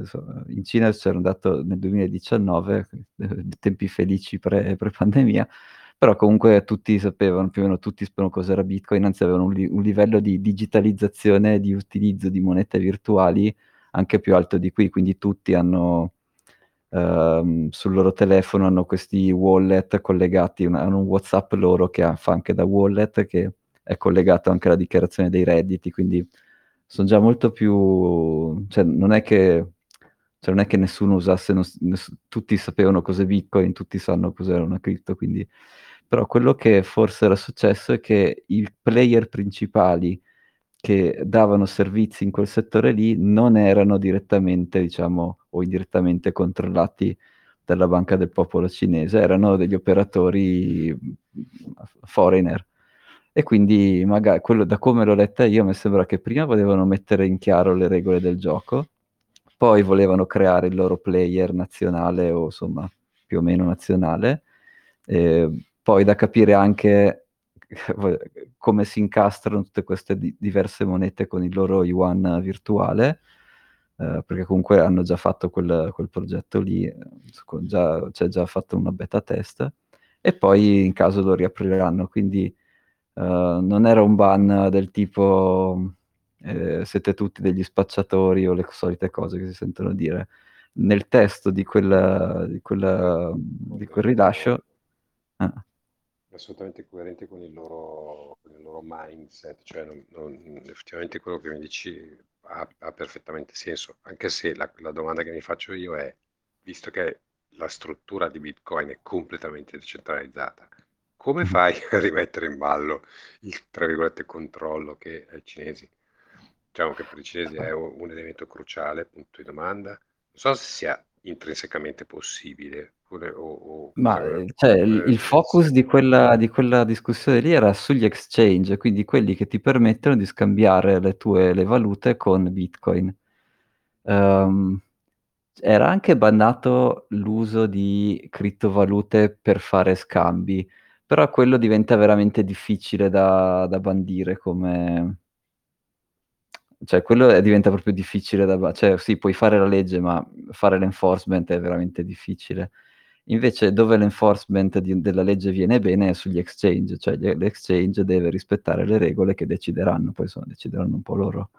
in Cina c'ero andato nel 2019, eh, tempi felici pre- pre-pandemia, però comunque tutti sapevano, più o meno tutti sapevano cos'era Bitcoin, anzi avevano un, li- un livello di digitalizzazione di utilizzo di monete virtuali anche più alto di qui, quindi tutti hanno ehm, sul loro telefono hanno questi wallet collegati, una- hanno un WhatsApp loro che ha- fa anche da wallet che è collegato anche alla dichiarazione dei redditi, quindi sono già molto più, cioè non è che, cioè non è che nessuno usasse, non s- ness- tutti sapevano cos'è Bitcoin, tutti sanno cos'era una cripto, quindi però quello che forse era successo è che i player principali che davano servizi in quel settore lì non erano direttamente, diciamo, o indirettamente controllati dalla Banca del Popolo Cinese, erano degli operatori foreigner. E quindi magari quello da come l'ho letta io mi sembra che prima volevano mettere in chiaro le regole del gioco, poi volevano creare il loro player nazionale o insomma più o meno nazionale, eh, poi da capire anche come si incastrano tutte queste di- diverse monete con il loro yuan virtuale, eh, perché comunque hanno già fatto quel, quel progetto lì, eh, già- c'è già fatto una beta test, e poi in caso lo riapriranno, quindi eh, non era un ban del tipo eh, siete tutti degli spacciatori o le solite cose che si sentono dire. Nel testo di, quella, di, quella, di quel rilascio... ah, assolutamente coerente con il loro, con il loro mindset, cioè non- non- effettivamente quello che mi dici ha, ha perfettamente senso, anche se la, la domanda che mi faccio io è, visto che la struttura di Bitcoin è completamente decentralizzata, come mhm. fai a rimettere in ballo il, tra virgolette, controllo che ai cinesi? Diciamo che per i cinesi è un elemento cruciale, punto di domanda. Non so se sia intrinsecamente possibile, Oppure o o Ma, ehm, cioè il serve il focus di quella di quella discussione lì era sugli exchange, quindi quelli che ti permettono di scambiare le tue le valute con Bitcoin. Uhm, era anche bannato l'uso di criptovalute per fare scambi, però quello diventa veramente difficile da da bandire come cioè quello, ehm, diventa proprio difficile da ba cioè sì, puoi fare la legge, ma fare l'enforcement è veramente difficile. Invece dove l'enforcement di della legge viene bene è sugli exchange, cioè l'exchange deve rispettare le regole che decideranno, poi insomma decideranno un po' loro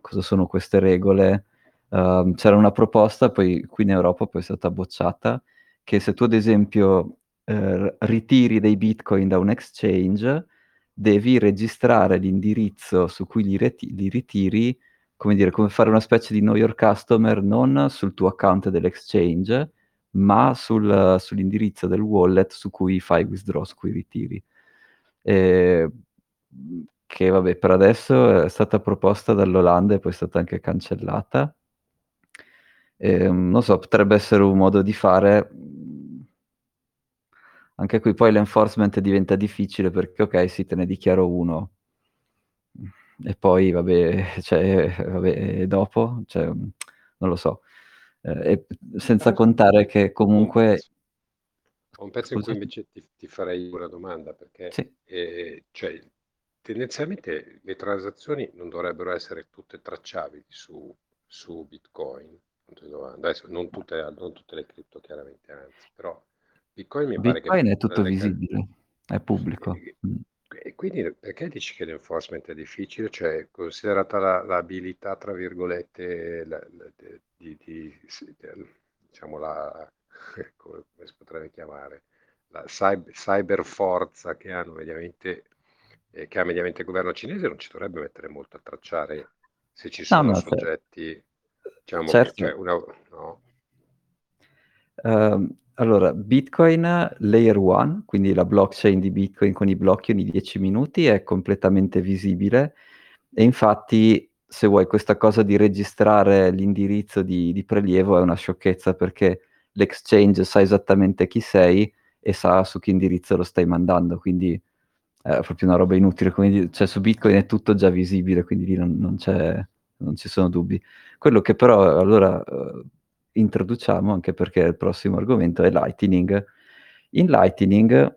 cosa sono queste regole. Uhm, c'era una proposta, poi qui in Europa poi è stata bocciata, che se tu ad esempio, ehm, ritiri dei bitcoin da un exchange, devi registrare l'indirizzo su cui li reti li ritiri, come dire, come fare una specie di know your customer, non sul tuo account dell'exchange, ma sul sull'indirizzo del wallet su cui fai withdraw, su cui ritiri. Mhmm, che vabbè per adesso è stata proposta dall'Olanda e poi è stata anche cancellata. Ehm, non so, potrebbe essere un modo di fare, mhmm anche qui poi l'enforcement diventa difficile perché okay, sì, te ne dichiaro 1. Mh, e poi vabbè, cioè, vabbè, dopo? Cioè, non lo so. Ehm, e senza contare che comunque ho un pezzo in cui invece ti ti farei una domanda perché, Sì. ehm, cioè tendenzialmente le transazioni non dovrebbero essere tutte tracciabili su su Bitcoin? Adesso non tutte non tutte le cripto chiaramente, anzi, però Bitcoin mi pare che Bitcoin è tutto visibile, è pubblico. E quindi perché dici che l'enforcement è difficile? Cioè, considerata la l'abilità tra virgolette, la la di di diciamo la come si potrebbe chiamare, la cyb cyber forza che hanno mediamente ehm, che ha mediamente il governo cinese, non ci dovrebbe mettere molto a tracciare se ci No, sono no, soggetti diciamo che cioè certo. una no? Uhm, allora Bitcoin layer 1, quindi la blockchain di Bitcoin con i blocchi ogni 10 minuti è completamente visibile e infatti se vuoi questa cosa di registrare l'indirizzo di di prelievo è una sciocchezza, perché l'exchange sa esattamente chi sei e sa su che indirizzo lo stai mandando, quindi è proprio una roba inutile, come di cioè su Bitcoin è tutto già visibile, quindi lì non non non ci sono dubbi. Quello che però allora, uhm, introduciamo, anche perché il prossimo argomento, è Lightning. In Lightning,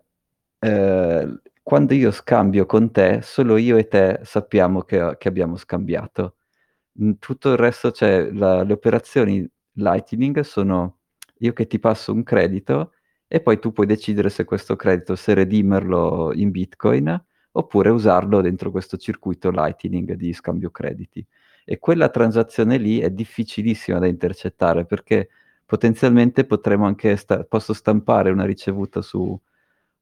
ehm, quando io scambio con te, solo io e te sappiamo che che abbiamo scambiato. Tutto il resto cioè la le operazioni Lightning sono io che ti passo un credito e poi tu puoi decidere se questo credito se redimerlo in Bitcoin, oppure usarlo dentro questo circuito Lightning di scambio crediti. E quella transazione lì è difficilissima da intercettare, perché potenzialmente potremo anche sta posso stampare una ricevuta su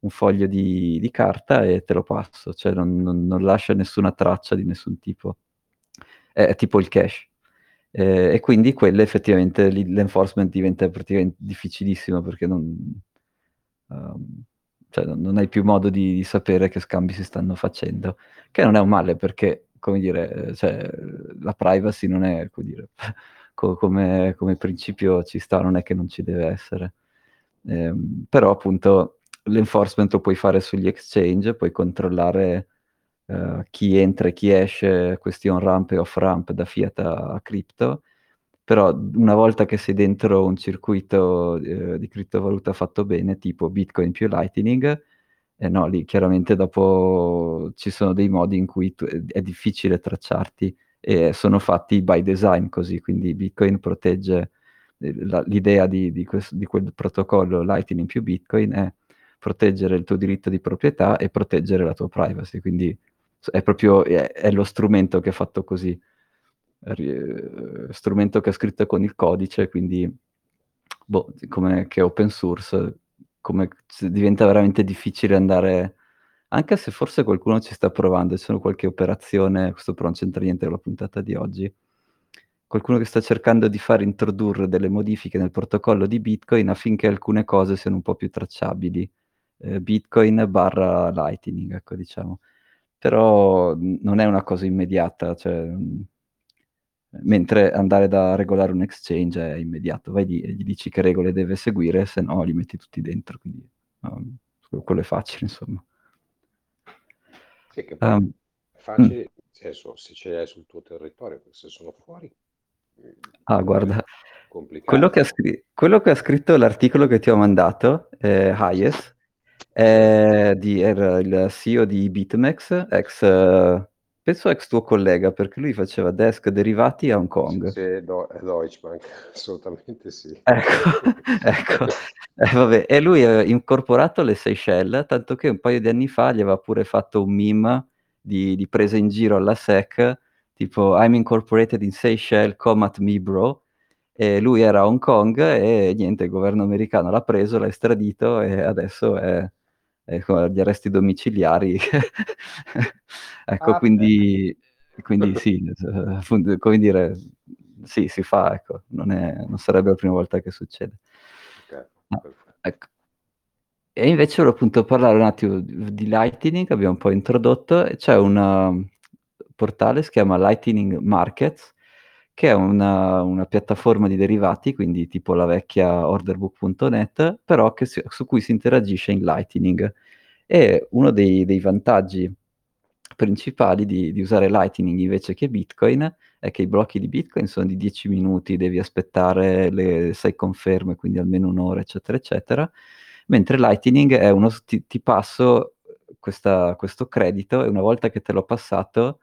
un foglio di di carta e te lo passo, cioè non non non lascia nessuna traccia di nessun tipo. È tipo il cash. Ehm, e quindi quelle effettivamente l'enforcement diventa praticamen difficilissimo perché non uhm, cioè non hai più modo di di sapere che scambi si stanno facendo, che non è un male perché, come dire, ehm, cioè la privacy non è, come dire, co come come principio ci sta, non è che non ci deve essere. Ehm, però appunto l'enforcement lo puoi fare sugli exchange, puoi controllare, uhm, chi entra e chi esce, questi on ramp e off ramp da fiat a cripto, però una volta che sei dentro un circuito, uhm, di criptovaluta fatto bene, tipo Bitcoin più Lightning, eh no, lì chiaramente dopo ci sono dei modi in cui tu è è difficile tracciarti e sono fatti by design così, quindi Bitcoin protegge, ehm, la l'idea di di ques di quel protocollo Lightning più Bitcoin è proteggere il tuo diritto di proprietà e proteggere la tua privacy, quindi è proprio è è lo strumento che è fatto così. Ri uhm, strumento che è scritto con il codice, quindi boh, come che è open source, come diventa veramente difficile andare anche se forse qualcuno ci sta provando, ci sono qualche operazione questo però non c'entra niente con la puntata di oggi, qualcuno che sta cercando di far introdurre delle modifiche nel protocollo di Bitcoin affinché alcune cose siano un po' più tracciabili. Ehm, Bitcoin/Lightning, ecco diciamo. Però n non è una cosa immediata, cioè, mhmm mentre andare da regolare un exchange è immediato, vai lì e gli dici che regole deve seguire, se no li metti tutti dentro, quindi um, quello è facile, insomma. Sì, che poi um, è facile, nel senso, se ce l'hai sul tuo territorio, se sono fuori... Ah, guarda, quello che, scr- quello che, ha scritto l'articolo che ti ho mandato, eh, Hayes, è di, era il CEO di BitMEX, ex, penso ex tuo collega, perché lui faceva desk derivati a Hong Kong. Sì, do, è Deutsche Bank, assolutamente sì. Ecco, ecco. Eh, vabbè. E lui ha incorporato le Seychelles, tanto che un paio di anni fa gli aveva pure fatto un meme di, di presa in giro alla SEC, tipo I'm incorporated in Seychelles, come at me bro, e lui era a Hong Kong e niente, il governo americano l'ha preso, l'ha estradito e adesso è, con gli arresti domiciliari. ecco, ah, quindi, quindi sì, come dire, sì, si fa, ecco, non, è, non sarebbe la prima volta che succede. Okay, no, ecco. E invece volevo appunto parlare un attimo di Lightning, abbiamo un po' introdotto, c'è un portale, si chiama Lightning Markets, che è una, una, piattaforma di derivati, quindi tipo la vecchia orderbook.net, però si, su cui si interagisce in Lightning. E uno dei, dei vantaggi principali di, di, usare Lightning invece che Bitcoin è che i blocchi di Bitcoin sono di 10 minuti, devi aspettare le 6 conferme, quindi almeno un'ora, eccetera, eccetera, mentre Lightning è uno, ti, ti passo questa, questo credito e una volta che te l'ho passato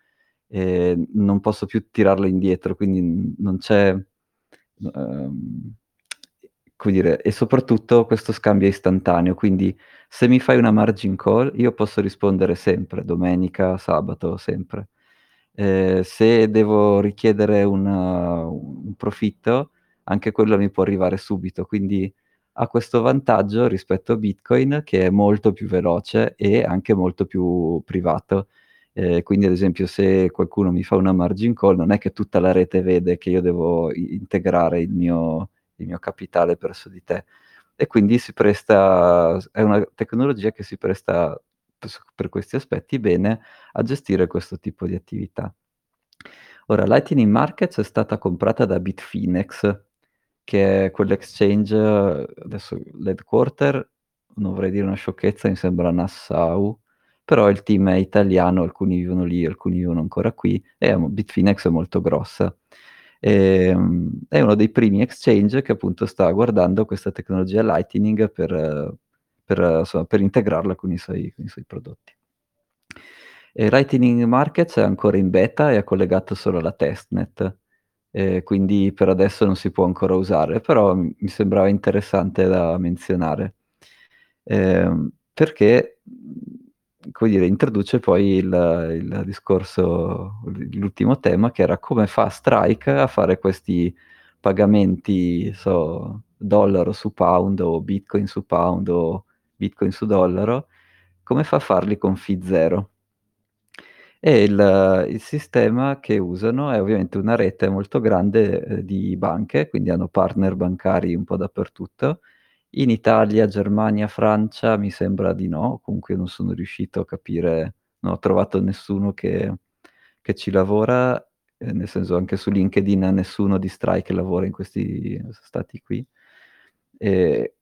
e non posso più tirarlo indietro, quindi non c'è... Um, come dire, e soprattutto questo scambio è istantaneo, quindi se mi fai una margin call io posso rispondere sempre, domenica, sabato, sempre. Eh, se devo richiedere una, un profitto, anche quello mi può arrivare subito, quindi ha questo vantaggio rispetto a Bitcoin che è molto più veloce e anche molto più privato. Eh, quindi ad esempio se qualcuno mi fa una margin call non è che tutta la rete vede che io devo integrare il mio, il mio capitale verso di te. E quindi si presta, è una tecnologia che si presta per questi aspetti bene a gestire questo tipo di attività. Ora, Lightning Markets è stata comprata da Bitfinex, che è quell'exchange, adesso l'headquarter, non vorrei dire una sciocchezza, mi sembra Nassau, però il team è italiano, alcuni vivono lì, alcuni vivono ancora qui, e Bitfinex è molto grossa. E, ehm, è uno dei primi exchange che appunto sta guardando questa tecnologia Lightning per, per, insomma, per integrarla con i, suoi, con i suoi prodotti. E Lightning Markets è ancora in beta e è collegato solo alla testnet, quindi per adesso non si può ancora usare, però mi sembrava interessante da menzionare, eh, perché come dire, introduce poi il, il discorso, l'ultimo tema che era come fa Strike a fare questi pagamenti, so, dollaro su pound o bitcoin su pound o bitcoin su dollaro, come fa a farli con fee zero. E il, il sistema che usano è ovviamente una rete molto grande eh, di banche, quindi hanno partner bancari un po' dappertutto, in Italia, Germania, Francia mi sembra di no, comunque non sono riuscito a capire, non ho trovato nessuno che, che ci lavora, eh, nel senso anche su LinkedIn nessuno di Strike lavora in questi stati qui. E,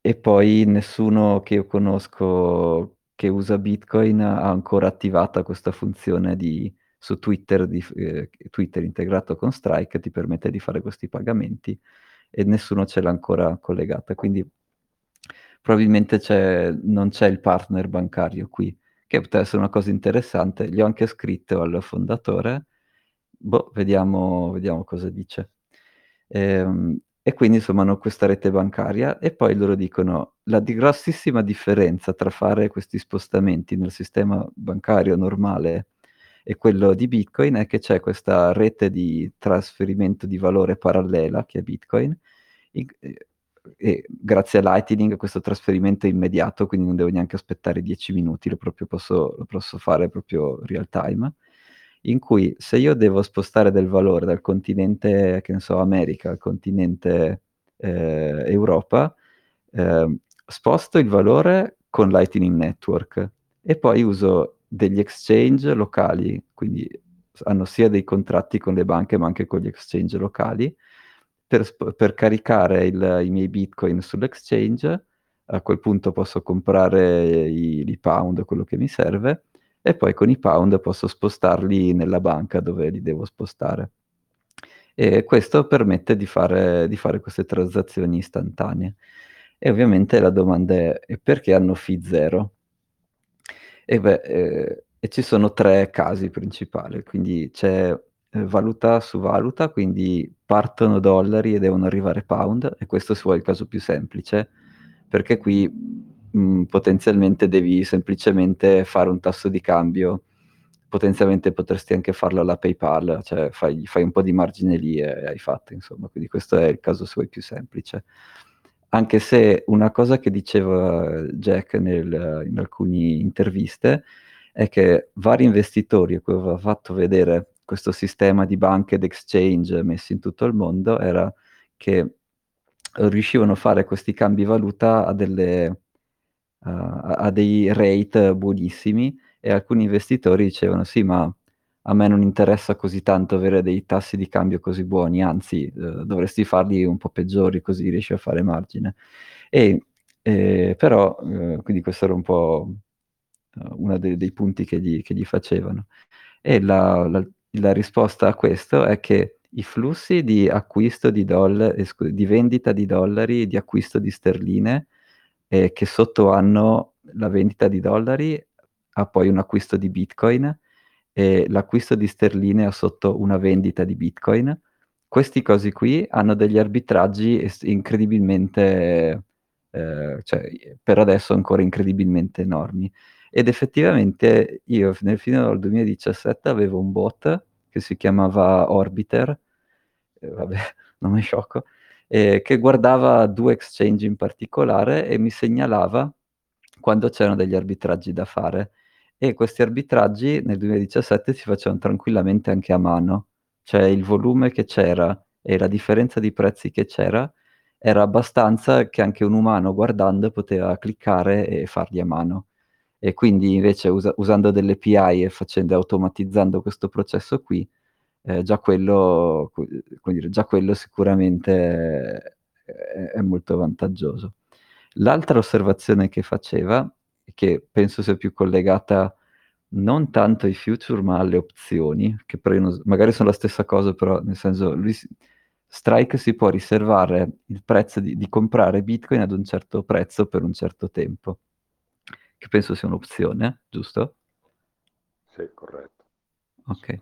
e poi nessuno che io conosco che usa Bitcoin ha ancora attivata questa funzione di, su Twitter, di, eh, Twitter integrato con Strike, ti permette di fare questi pagamenti e nessuno ce l'ha ancora collegata, quindi probabilmente c'è, non c'è il partner bancario qui, che potrebbe essere una cosa interessante. Gli ho anche scritto al fondatore, boh, vediamo, vediamo cosa dice. Ehm, e quindi insomma hanno questa rete bancaria e poi loro dicono la di grossissima differenza tra fare questi spostamenti nel sistema bancario normale e quello di Bitcoin è che c'è questa rete di trasferimento di valore parallela che è Bitcoin e, e grazie a Lightning questo trasferimento è immediato, quindi non devo neanche aspettare 10 minuti, lo, posso, lo posso fare proprio real time, in cui se io devo spostare del valore dal continente, che ne so, America al continente eh, Europa, eh, sposto il valore con Lightning Network e poi uso degli exchange locali, quindi hanno sia dei contratti con le banche ma anche con gli exchange locali, per, per caricare il, i miei bitcoin sull'exchange, a quel punto posso comprare i, i pound, quello che mi serve, e poi con i pound posso spostarli nella banca dove li devo spostare. E questo permette di fare, di fare queste transazioni istantanee. E ovviamente la domanda è perché hanno fee zero? E beh, eh, e ci sono tre casi principali, quindi c'è eh, valuta su valuta, quindi partono dollari e devono arrivare pound, e questo vuole il caso più semplice, perché qui mh, mm, potenzialmente devi semplicemente fare un tasso di cambio, potenzialmente potresti anche farlo alla PayPal, cioè fai, fai un po' di margine lì e hai fatto, insomma, quindi questo è il caso se vuoi più semplice. Anche se una cosa che diceva Jack nel, in alcune interviste è che vari investitori a cui aveva fatto vedere questo sistema di banche ed exchange messi in tutto il mondo era che riuscivano a fare questi cambi valuta a, delle, uh, a dei rate buonissimi e alcuni investitori dicevano sì ma a me non interessa così tanto avere dei tassi di cambio così buoni, anzi eh, dovresti farli un po' peggiori così riesci a fare margine. E, eh, però, eh, quindi questo era un po' uh, uno dei, dei punti che gli, che gli, facevano. E la, la, la risposta a questo è che i flussi di acquisto di dollari, di vendita di dollari, di acquisto di sterline, eh, che sotto hanno la vendita di dollari, ha poi un acquisto di bitcoin, e l'acquisto di sterline ha sotto una vendita di bitcoin. Questi cosi qui hanno degli arbitraggi incredibilmente, eh, cioè per adesso ancora incredibilmente enormi. Ed effettivamente io nel fino al 2017 avevo un bot che si chiamava Orbiter, eh, vabbè, nome sciocco, eh, che guardava due exchange in particolare e mi segnalava quando c'erano degli arbitraggi da fare. E questi arbitraggi nel 2017 si facevano tranquillamente anche a mano, cioè il volume che c'era e la differenza di prezzi che c'era era abbastanza che anche un umano guardando poteva cliccare e farli a mano. E quindi invece usa- usando delle API e facendo, automatizzando questo processo qui, eh, già, quello, dire, già quello sicuramente è, è molto vantaggioso. L'altra osservazione che faceva, che penso sia più collegata non tanto ai future ma alle opzioni, che non, magari sono la stessa cosa, però nel senso lui, Strike si può riservare il prezzo di, di comprare Bitcoin ad un certo prezzo per un certo tempo che penso sia un'opzione, giusto? Sì, corretto. Ok.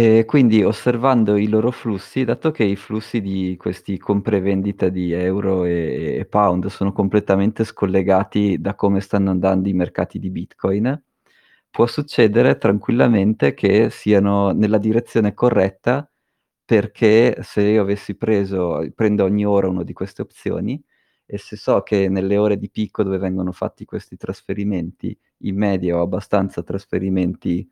E quindi osservando i loro flussi, dato che i flussi di questi compre-vendita di euro e, e pound sono completamente scollegati da come stanno andando i mercati di Bitcoin, può succedere tranquillamente che siano nella direzione corretta perché se io avessi preso, prendo ogni ora una di queste opzioni, e se so che nelle ore di picco dove vengono fatti questi trasferimenti, in media ho abbastanza trasferimenti,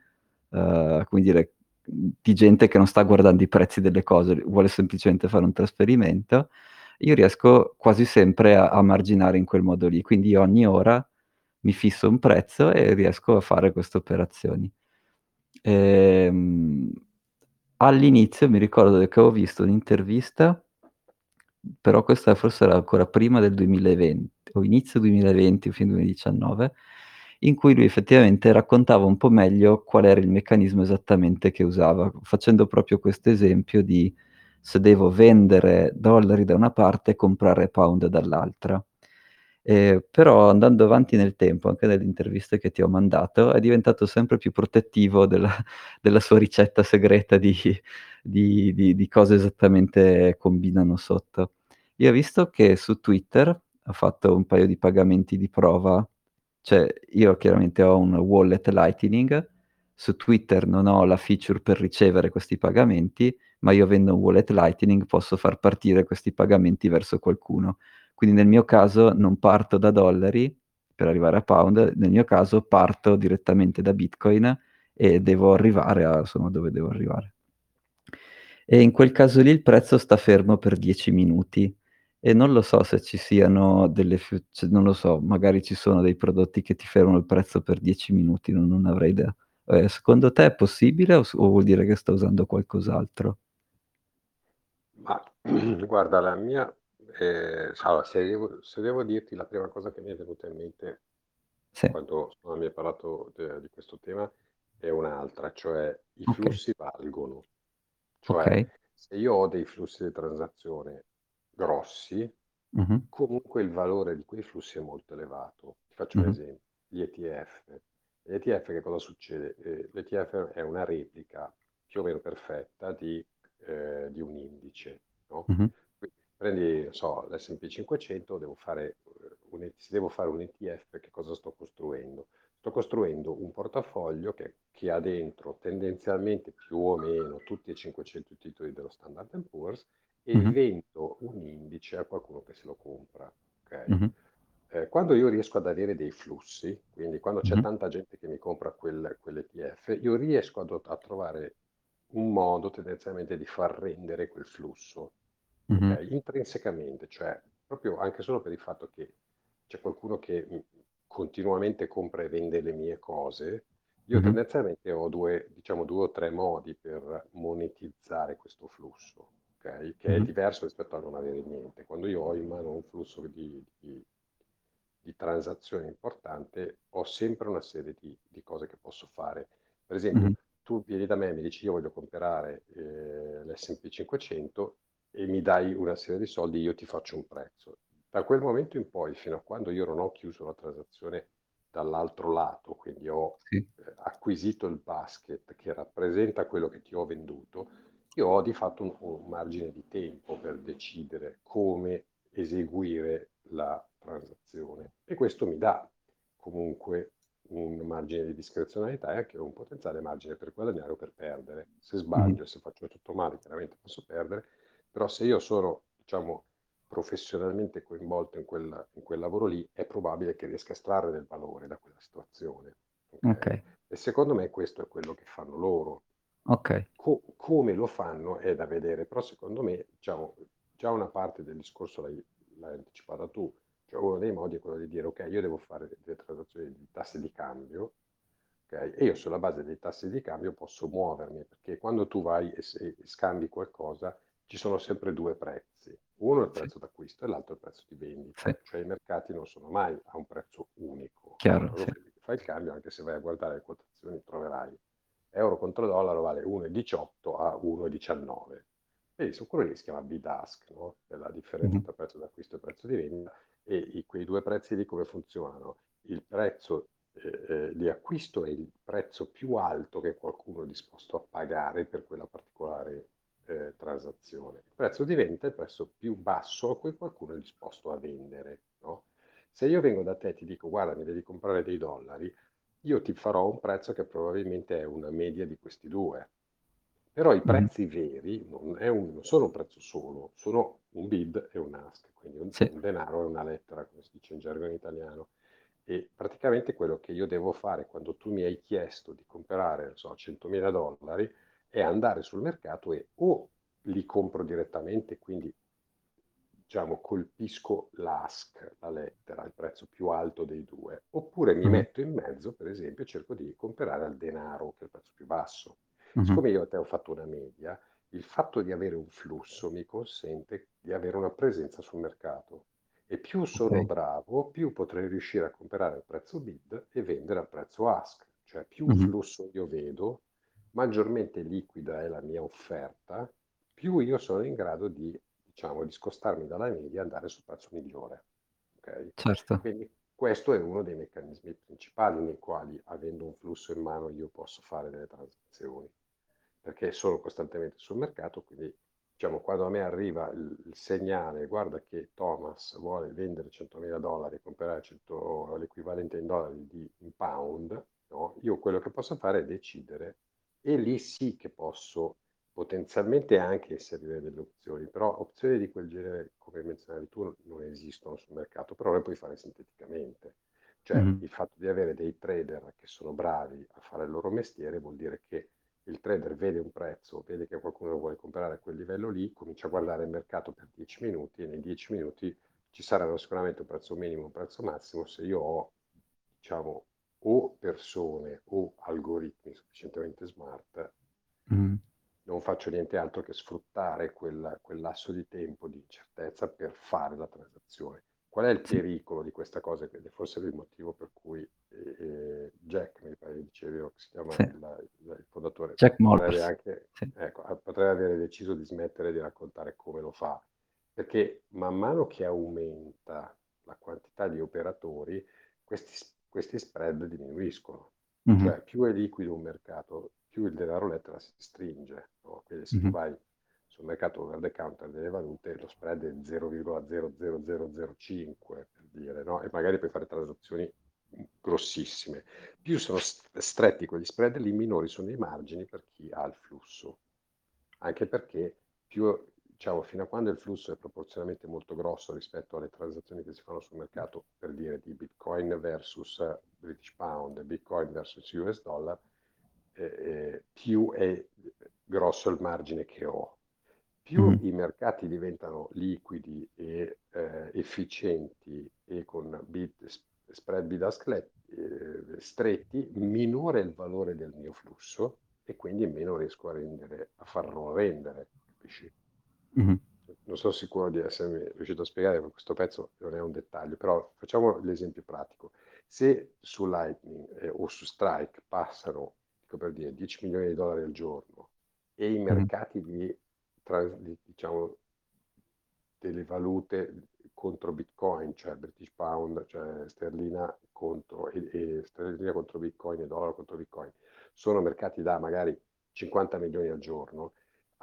uh, come dire, di gente che non sta guardando i prezzi delle cose, vuole semplicemente fare un trasferimento, io riesco quasi sempre a, a marginare in quel modo lì. Quindi ogni ora mi fisso un prezzo e riesco a fare queste operazioni. Ehm, all'inizio mi ricordo che avevo visto un'intervista però questa forse era ancora prima del 2020, o inizio 2020 o fine 2019, in cui lui effettivamente raccontava un po' meglio qual era il meccanismo esattamente che usava, facendo proprio questo esempio di se devo vendere dollari da una parte e comprare pound dall'altra. Eh, però andando avanti nel tempo, anche nelle interviste che ti ho mandato, è diventato sempre più protettivo della, della sua ricetta segreta di, di, di, di cosa esattamente combinano sotto. Io ho visto che su Twitter ha fatto un paio di pagamenti di prova, cioè io chiaramente ho un wallet Lightning, su Twitter non ho la feature per ricevere questi pagamenti, ma io avendo un wallet Lightning posso far partire questi pagamenti verso qualcuno. Quindi nel mio caso non parto da dollari per arrivare a pound, nel mio caso parto direttamente da Bitcoin e devo arrivare a insomma, dove devo arrivare. E in quel caso lì il prezzo sta fermo per 10 minuti e non lo so se ci siano delle, cioè, non lo so, magari ci sono dei prodotti che ti fermano il prezzo per 10 minuti, non, non avrei idea. Ehm, secondo te è possibile o o vuol dire che sta usando qualcos'altro? Ma guarda la mia s allora se devo se devo dirti la prima cosa che mi è venuta in mente Sì. quando mi hai parlato de di questo tema è un'altra, cioè i Okay. flussi valgono. Cioè Okay. se io ho dei flussi di transazione grossi, Mh-mh. comunque il valore di quei flussi è molto elevato. Ti faccio un Mh-mh. esempio: gli ETF. Gli ETF che cosa succede? Ehm, l'ETF è una replica più o meno perfetta di ehm, di un indice, no, Mh-mh. qui prendi, non so, l'S&P 500, devo fare, uhm, un E se devo fare un ETF che cosa sto costruendo? Sto costruendo un portafoglio che che ha dentro tendenzialmente più o meno tutti e 500 i titoli dello Standard& Poor's e Mh-mh. vendo un indice a qualcuno che se lo compra, okay? Mh-mh. Ehm, quando io riesco ad avere dei flussi, quindi quando c'è Mh-mh. tanta gente che mi compra quel quell'ETF, io riesco ad a trovare un modo tendenzialmente di far rendere quel flusso, okay, intrinsecamente, cioè proprio anche solo per il fatto che c'è qualcuno che, continuamente compra e vende le mie cose, io tendenzialmente ho 2 diciamo 2 o 3 modi per monetizzare questo flusso, okay, che è Mh-mh. diverso rispetto a non avere niente. Quando io ho in mano un flusso di di di transazioni importante, ho sempre una serie di di cose che posso fare. Per esempio, Mh-mh. tu vieni da me e mi dici: "Io voglio comprare, ehm, l'S&P 500" e mi dai una serie di soldi, io ti faccio un prezzo. Da quel momento in poi, fino a quando io non ho chiuso la transazione dall'altro lato, quindi ho, Sì. ehm, acquisito il basket che rappresenta quello che ti ho venduto, io ho di fatto un un margine di tempo per decidere come eseguire la transazione e questo mi dà comunque un margine di discrezionalità e anche un potenziale margine per guadagnare o per perdere. Se sbaglio, se faccio tutto male, chiaramente posso perdere, però se io sono, diciamo, professionalmente coinvolto in quel in quel lavoro lì, è probabile che riesca a estrarre del valore da quella situazione, okay, Okay. e secondo me questo è quello che fanno loro. Okay. Co come lo fanno è da vedere, però secondo me, diciamo, già una parte del discorso l'hai l'hai anticipata tu, cioè uno dei modi è quello di dire: "Okay, io devo fare de delle transazioni di tassi di cambio, okay, e io sulla base dei tassi di cambio posso muovermi", perché quando tu vai e e scambi qualcosa, ci sono sempre 2 prezzi. Uno è il Sì. prezzo d'acquisto e l'altro è il prezzo di vendita, Sì. cioè i mercati non sono mai a un prezzo unico, Chiaro, loro sì. fai il cambio, anche se vai a guardare le quotazioni troverai euro contro dollaro vale 1,18 a 1,19. Vedi su quello lì si chiama bid-ask, no, è la differenza Mh-mh. tra prezzo d'acquisto e prezzo di vendita e i quei 2 prezzi lì come funzionano? Il prezzo, ehm, ehm, di acquisto è il prezzo più alto che qualcuno è disposto a pagare per quella particolare, ehm, transazione. Il prezzo di vendita è il prezzo più basso a cui qualcuno è disposto a vendere, no. Se io vengo da te e ti dico: "Guarda, mi devi comprare dei dollari", io ti farò un prezzo che probabilmente è una media di questi 2. Però i Mh-mh. prezzi veri non è un non sono un prezzo solo, sono un bid e un ask, quindi un Sì. un denaro e una lettera, come si dice in gergo in italiano. E praticamente quello che io devo fare quando tu mi hai chiesto di comprare, non so, 100.000 dollari, è andare sul mercato e o li compro direttamente, quindi diciamo colpisco l'ask, la lettera, il prezzo più alto dei 2, oppure mi Mh-mh. metto in mezzo, per esempio, e cerco di comprare al denaro, che è il prezzo più basso. Mh-mh. Siccome io e te ho fatto una media, il fatto di avere un flusso mi consente di avere una presenza sul mercato e più sono Okay. bravo, più potrei riuscire a comprare al prezzo bid e vendere al prezzo ask. Cioè più Mh-mh. flusso io vedo, maggiormente liquida è la mia offerta, più io sono in grado di diciamo discostarmi dalla media e andare sul prezzo migliore, okay. Certo. Quindi questo è uno dei meccanismi principali nei quali, avendo un flusso in mano, io posso fare delle transazioni, perché sono costantemente sul mercato, quindi diciamo quando a me arriva il il segnale: "Guarda che Thomas vuole vendere 100.000 dollari e comprare 100 l'equivalente in dollari di in pound", no, io quello che posso fare è decidere e lì sì che posso potenzialmente anche inserire delle opzioni, però opzioni di quel genere, come menzionavi tu, non esistono sul mercato, però le puoi fare sinteticamente. Cioè Mh-mh. il fatto di avere dei trader che sono bravi a fare il loro mestiere vuol dire che il trader vede un prezzo, vede che qualcuno lo vuole comprare a quel livello lì, comincia a guardare il mercato per 10 minuti e nei 10 minuti ci saranno sicuramente un prezzo minimo, un prezzo massimo. Se io ho, diciamo, o persone o algoritmi sufficientemente smart, Mh. Non faccio niente altro che sfruttare quel, quel lasso di tempo di incertezza per fare la transazione. Qual è il pericolo di questa cosa? Che è forse il motivo per cui eh, eh, Jack, mi pare dicevi, che si chiama Sì. il, il fondatore, Jack potrebbe, anche, Sì. ecco, potrebbe avere deciso di smettere di raccontare come lo fa, perché man mano che aumenta la quantità di operatori, questi, questi spread diminuiscono. Mh-mh. Cioè più è liquido un mercato, più il denaro lettera si stringe. No? Quindi se tu Mh-mh. vai sul mercato over the counter delle valute, lo spread è 0,00005 per dire, no? e magari puoi fare transazioni grossissime. Più sono stretti quegli spread, lì minori sono i margini per chi ha il flusso. Anche perché più, diciamo, fino a quando il flusso è proporzionalmente molto grosso rispetto alle transazioni che si fanno sul mercato, per dire di Bitcoin versus British Pound, Bitcoin versus US Dollar, eh, eh, più è grosso il margine che ho. Più Mh-mh. i mercati diventano liquidi e eh, efficienti e con bid, spread bid-ask eh, stretti, minore è il valore del mio flusso e quindi meno riesco a, rendere, a farlo rendere, capisci? Mh-mh. Non sono sicuro di essermi riuscito a spiegare, ma questo pezzo non è un dettaglio, però facciamo l'esempio pratico. Se su Lightning eh, o su Strike passano, per dire, 10 milioni di dollari al giorno e i Mh-mh. mercati di, tra, di, diciamo, delle valute contro Bitcoin, cioè British Pound, cioè sterlina contro, e, e sterlina contro Bitcoin e dollaro contro Bitcoin, sono mercati da magari 50 milioni al giorno,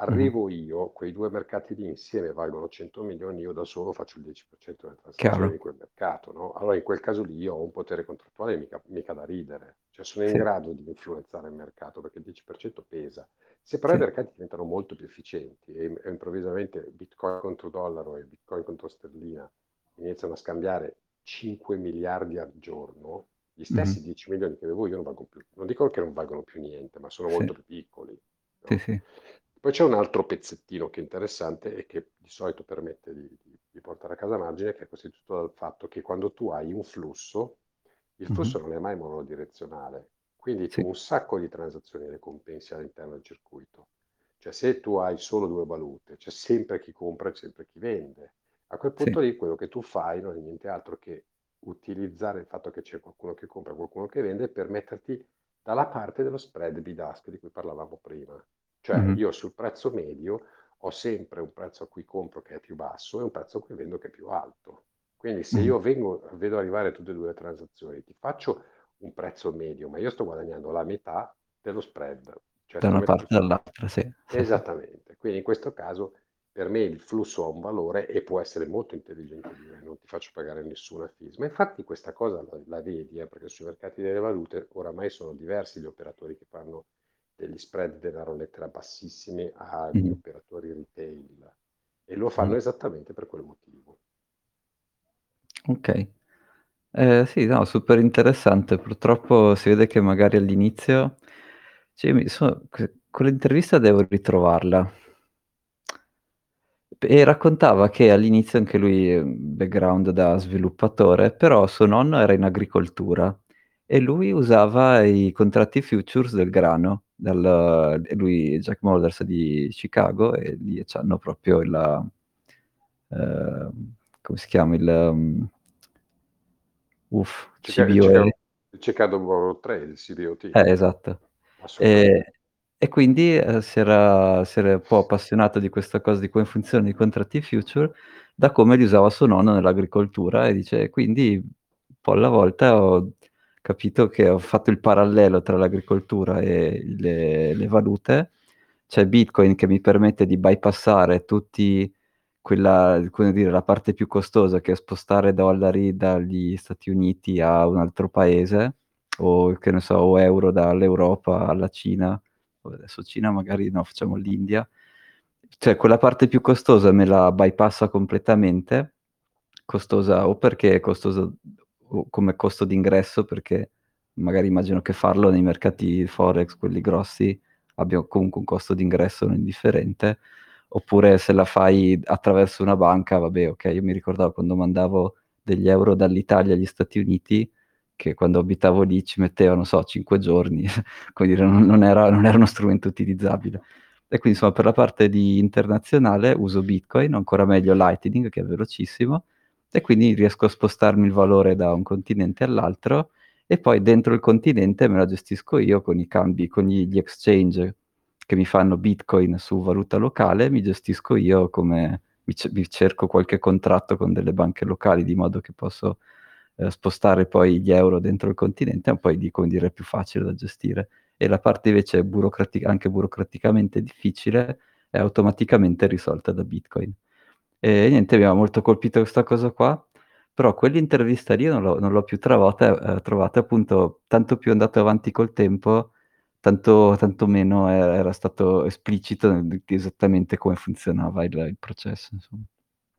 arrivo io, quei due mercati lì insieme valgono 100 milioni, io da solo faccio il 10% delle transazioni Chiaro. di quel mercato, no? Allora in quel caso lì io ho un potere contrattuale mica, mica da ridere, cioè sono in Sì. grado di influenzare il mercato perché il 10% pesa. Se però Sì. i mercati diventano molto più efficienti e, e improvvisamente Bitcoin contro dollaro e Bitcoin contro sterlina iniziano a scambiare 5 miliardi al giorno, gli stessi Mh-mh. 10 milioni che avevo io non valgono più, non dico che non valgono più niente, ma sono Sì. molto più piccoli. no? Sì, sì. Poi c'è un altro pezzettino che è interessante e che di solito permette di, di- di portare a casa margine, che è costituito dal fatto che quando tu hai un flusso, il flusso non è mai monodirezionale, quindi tu Sì. un sacco di transazioni le compensi all'interno del circuito. Cioè se tu hai solo due valute, c'è sempre chi compra e sempre chi vende. A quel Sì. punto lì quello che tu fai non è niente altro che utilizzare il fatto che c'è qualcuno che compra e qualcuno che vende per metterti dalla parte dello spread bid-ask di cui parlavamo prima. Cioè Mh-mh. io sul prezzo medio ho sempre un prezzo a cui compro che è più basso e un prezzo a cui vendo che è più alto. Quindi se io vengo, vedo arrivare tutte e due le transazioni, ti faccio un prezzo medio, ma io sto guadagnando la metà dello spread. Cioè Da una parte e dall'altra, sì. Esattamente. Quindi in questo caso per me il flusso ha un valore e può essere molto intelligente dire non ti faccio pagare nessuna fees. Ma infatti questa cosa la, la vedi, eh, perché sui mercati delle valute oramai sono diversi gli operatori che fanno degli spread denaro lettera bassissimi agli Mh. operatori retail e lo fanno Mh. esattamente per quel motivo. Okay. Eh, sì, no, super interessante. Purtroppo si vede che magari all'inizio cioè io mi so que quell'intervista devo ritrovarla. E raccontava che all'inizio anche lui, background da sviluppatore, però suo nonno era in agricoltura e lui usava i contratti futures del grano, dal e lui Jack Mallers di Chicago e lì c'hanno proprio il ehm, come si chiama, il mhmm uff, Chica CBOE. Chicago il Chicago Trade, il CBOT. Eh, esatto. Assolutamente. E e quindi, ehm, si era si era un po' appassionato di questa cosa, di come funzionano i contratti future, da come li usava suo nonno nell'agricoltura e dice: "Quindi un po' alla volta ho capito che ho fatto il parallelo tra l'agricoltura e le le valute. C'è Bitcoin che mi permette di bypassare tutti quella come dire, la parte più costosa che è spostare dollari dagli Stati Uniti a un altro paese o che ne so, o euro dall'Europa alla Cina. Vabbè adesso Cina magari no, facciamo l'India. Cioè quella parte più costosa me la bypassa completamente, costosa o perché è costosa o come costo d'ingresso, perché magari immagino che farlo nei mercati forex, quelli grossi, abbia comunque un costo d'ingresso non indifferente, oppure se la fai attraverso una banca, vabbè okay, io mi ricordavo quando mandavo degli euro dall'Italia agli Stati Uniti che quando abitavo lì ci metteva, non so, 5 giorni, dire, non non era non era uno strumento utilizzabile. E quindi insomma per la parte di internazionale uso Bitcoin, ancora meglio Lightning che è velocissimo, e quindi riesco a spostarmi il valore da un continente all'altro, e poi dentro il continente me la gestisco io con i cambi, con gli exchange che mi fanno Bitcoin su valuta locale, mi gestisco io come mi ce mi cerco qualche contratto con delle banche locali di modo che posso, ehm, spostare poi gli euro dentro il continente, è un po' di dire, più facile da gestire. E la parte invece burocrati anche burocraticamente difficile, è automaticamente risolta da Bitcoin. E niente, mi ha molto colpito questa cosa qua, però quell'intervista lì non l'ho non l'ho più trovata ehm, trovata appunto tanto più è andato avanti col tempo, tanto tanto meno e era stato esplicito nel d esattamente come funzionava il il processo, insomma.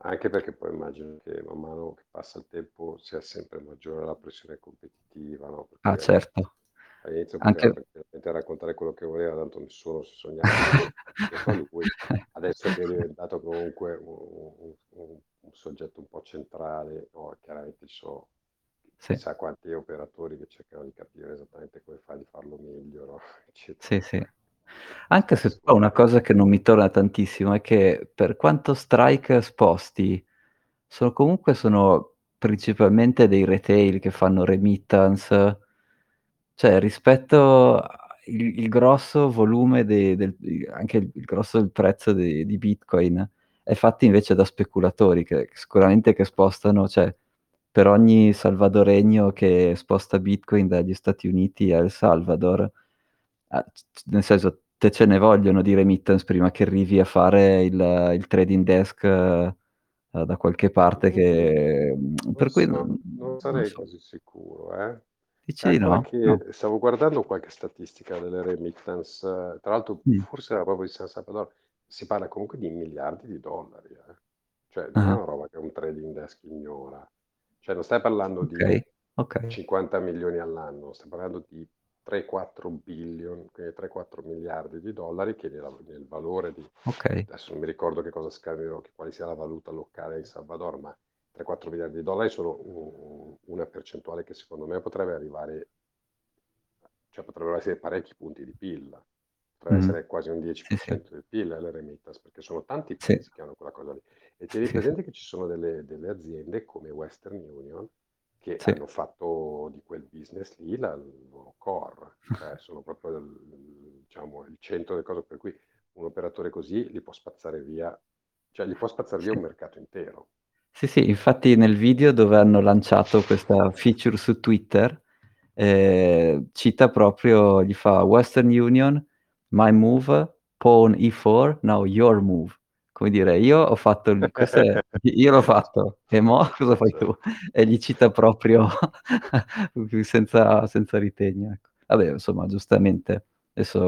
Anche perché poi immagino che man mano che passa il tempo sia sempre maggiore la pressione competitiva, no, Ah perché certo. All'inizio poteva Anche tranquillamente raccontare quello che voleva, tanto nessuno si sognava di lui. Adesso che è diventato comunque u u u un soggetto un po' centrale, no, chiaramente ci sono Sì. chissà quanti operatori che cercano di capire esattamente come fai di farlo meglio, no, eccetera. Sì, sì. Anche se poi una Assolutamente. cosa che non mi torna tantissimo è che per quanto Strike sposti, sono comunque sono principalmente dei retail che fanno remittance, cioè rispetto a il il grosso volume de del i anche il grosso del prezzo de di Bitcoin è fatto invece da speculatori che sicuramente che spostano cioè per ogni salvadoregno che sposta Bitcoin dagli Stati Uniti a El Salvador, a c c nel senso te ce ne vogliono di remittance prima che arrivi a fare il il trading desk, uhm, da qualche parte che mhmm, non per cui so non non non sarei so. così sicuro, eh. Dici di Calcola no? No. stavo guardando qualche statistica delle remittance, tra l'altro Mh. forse era proprio di San Salvador, si parla comunque di miliardi di dollari, eh. Cioè non è Ah-ah. una roba che un trading desk ignora. Cioè non stai parlando di Okay, okay. 50.000.000 all'anno, stai parlando di 3, 4 billion, quindi 3, 4 miliardi di dollari che nella nel valore di Okay. adesso non mi ricordo che cosa scambiano, che quale sia la valuta locale in Salvador, ma 3, 4 miliardi di dollari sono una percentuale che secondo me potrebbe arrivare cioè potrebbero essere parecchi punti di PIL. Potrebbe Mh-mh. essere quasi un dieci Sì, per sì. del PIL, eh, le remittance, perché sono tanti Sì. paesi che hanno quella cosa lì. E tieni Sì, sì. presente che ci sono delle delle aziende come Western Union che Sì. hanno fatto di quel business lì la il loro core, cioè sono proprio il diciamo il centro del coso, per cui un operatore così li può spazzare via cioè gli può spazzar via un Sì. mercato intero. Sì, sì, infatti nel video dove hanno lanciato questa feature su Twitter, ehm, cita proprio gli fa: "Western Union, my move, pawn E4, now your move." Come dire: "Io ho fatto il questo è io l'ho fatto e mo' cosa fai tu?" E li cita proprio senza senza ritegno, ecco. Vabbè, insomma, giustamente adesso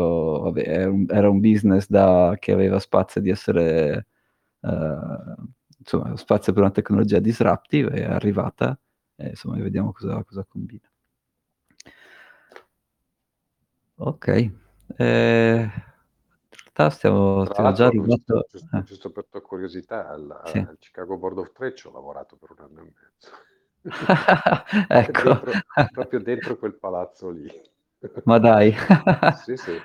vabbè è un era un business da che aveva spazio di essere, uhm, insomma spazio per una tecnologia disruptive, è arrivata e insomma vediamo cosa cosa combina. In realtà stiamo stiamo già l'altro giusto eh. giusto per tua curiosità al Sì. al Chicago Board of Trade ci ho lavorato per 1 anno e mezzo. Ecco. Dentro proprio dentro quel palazzo lì. Ma dai. Sì, sì.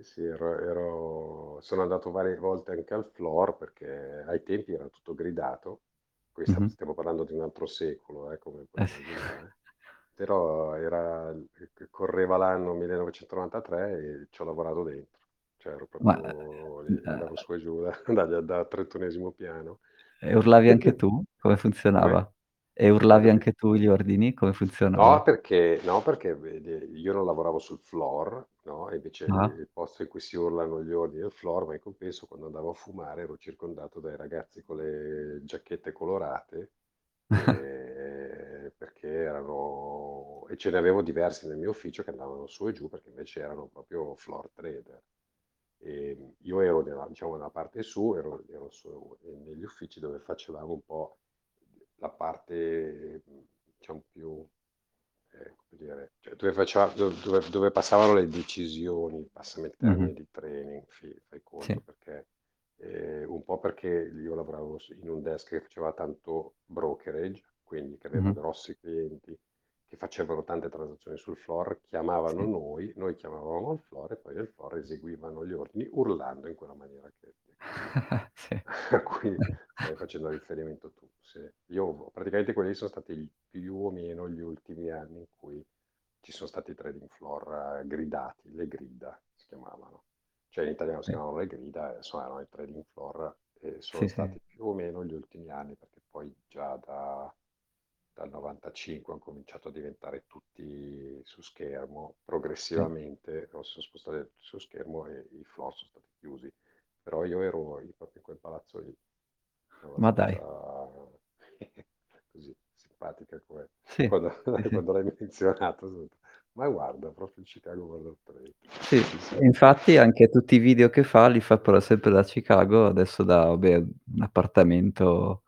Sì, sì, ero ero sono andato varie volte anche al floor perché ai tempi era tutto gridato. Qui sta Mh-mh. stiamo parlando di un altro secolo, eh, come puoi Eh sì. immaginare. Però era c correva l'anno 1993 e ci ho lavorato dentro. Cioè ero Ma, proprio uhm, lì, uhm andavo su e giù da dagli dal trentunesimo piano. E urlavi anche tu? Come Come? funzionava? E urlavi anche tu gli ordini? Come No, funzionava? perché no, perché vedi io non lavoravo sul floor, no, e invece Ah. il posto in cui si urlano gli ordini il floor, ma in compenso quando andavo a fumare ero circondato dai ragazzi con le giacchette colorate, ehm, perché erano e ce ne avevo diversi nel mio ufficio che andavano su e giù perché invece erano proprio floor trader. Ehm, io ero nella diciamo nella parte su, ero ero su negli uffici dove facevamo un po' la parte, mhmm, diciamo più, come dire, cioè dove faceva do dove dove passavano le decisioni, passami il termine di training, fai conto, Sì. perché ehm, un po' perché io lavoravo in un desk che faceva tanto brokerage, quindi che aveva Mh-mh. grossi clienti che facevano tante transazioni sul floor chiamavano Sì. noi, noi chiamavamo il floor e poi nel floor eseguivano gli ordini urlando in quella maniera che Sì. a cui stavi facendo riferimento tu, sì. Io praticamente quelli sono stati più o meno gli ultimi anni in cui ci sono stati trading floor gridati, le grida si chiamavano. Cioè in italiano si chiamavano le grida, insomma erano i trading floor e sono stati più o meno gli ultimi anni perché poi già da, dal 95 hanno cominciato a diventare tutti su schermo, progressivamente si sono spostati su schermo e i floor sono stati chiusi. Però io ero proprio in quel palazzo lì, Ma dai. così simpatica come Sì, quando, quando l'hai menzionato, ma guarda, proprio il Chicago Trade. Sì, Sì, sì. infatti anche tutti i video che fa li fa però sempre da Chicago, adesso da vabbè, un appartamento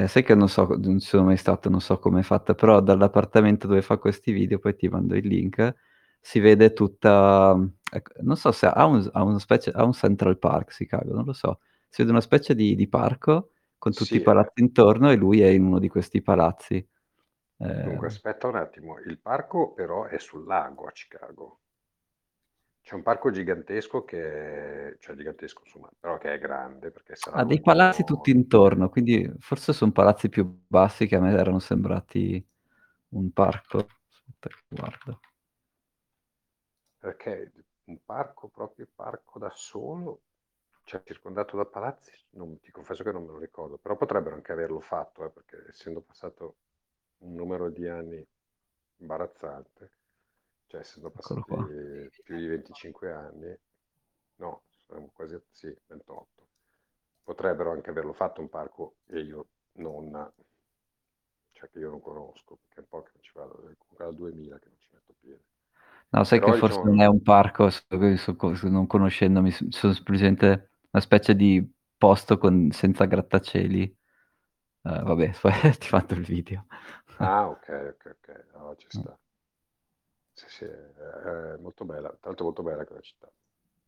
ehm, sai che non so non ci sono mai stato, non so com'è fatta, però dall'appartamento dove fa questi video, poi ti mando il link, si vede tutta ecco, non so se ha un ha una specie ha un Central Park Chicago, non lo so. Si vede una specie di di parco con tutti i Sì, è palazzi intorno e lui è in uno di questi palazzi. Dunque Ehm aspetta un attimo, il parco però è sul lago a Chicago. C'è un parco gigantesco che cioè gigantesco insomma, però che è grande perché sarà Ha dei palazzi tutti l'ultimo intorno, quindi forse son palazzi più bassi che a me erano sembrati un parco. Aspetta che guardo. Perché un parco, proprio parco da solo, cioè circondato da palazzi, non ti confesso che non me lo ricordo, però potrebbero anche averlo fatto, eh, perché essendo passato un numero di anni imbarazzante, cioè essendo Eccolo passati più di 25 anni, no, siamo quasi a sì, 28. Potrebbero anche averlo fatto un parco e io non cioè che io non conosco, perché è un po' che non ci vado, è comunque dal 2000 che non ci metto piede. No, sai che Però forse diciamo non è un parco, non conoscendomi, sono semplicemente una specie di posto con senza grattacieli. Ehm, vabbè, poi ti mando il video. Ah okay, okay, okay, allora ci Mh. sta. Sì, sì, è molto bella, tra l'altro molto bella quella città.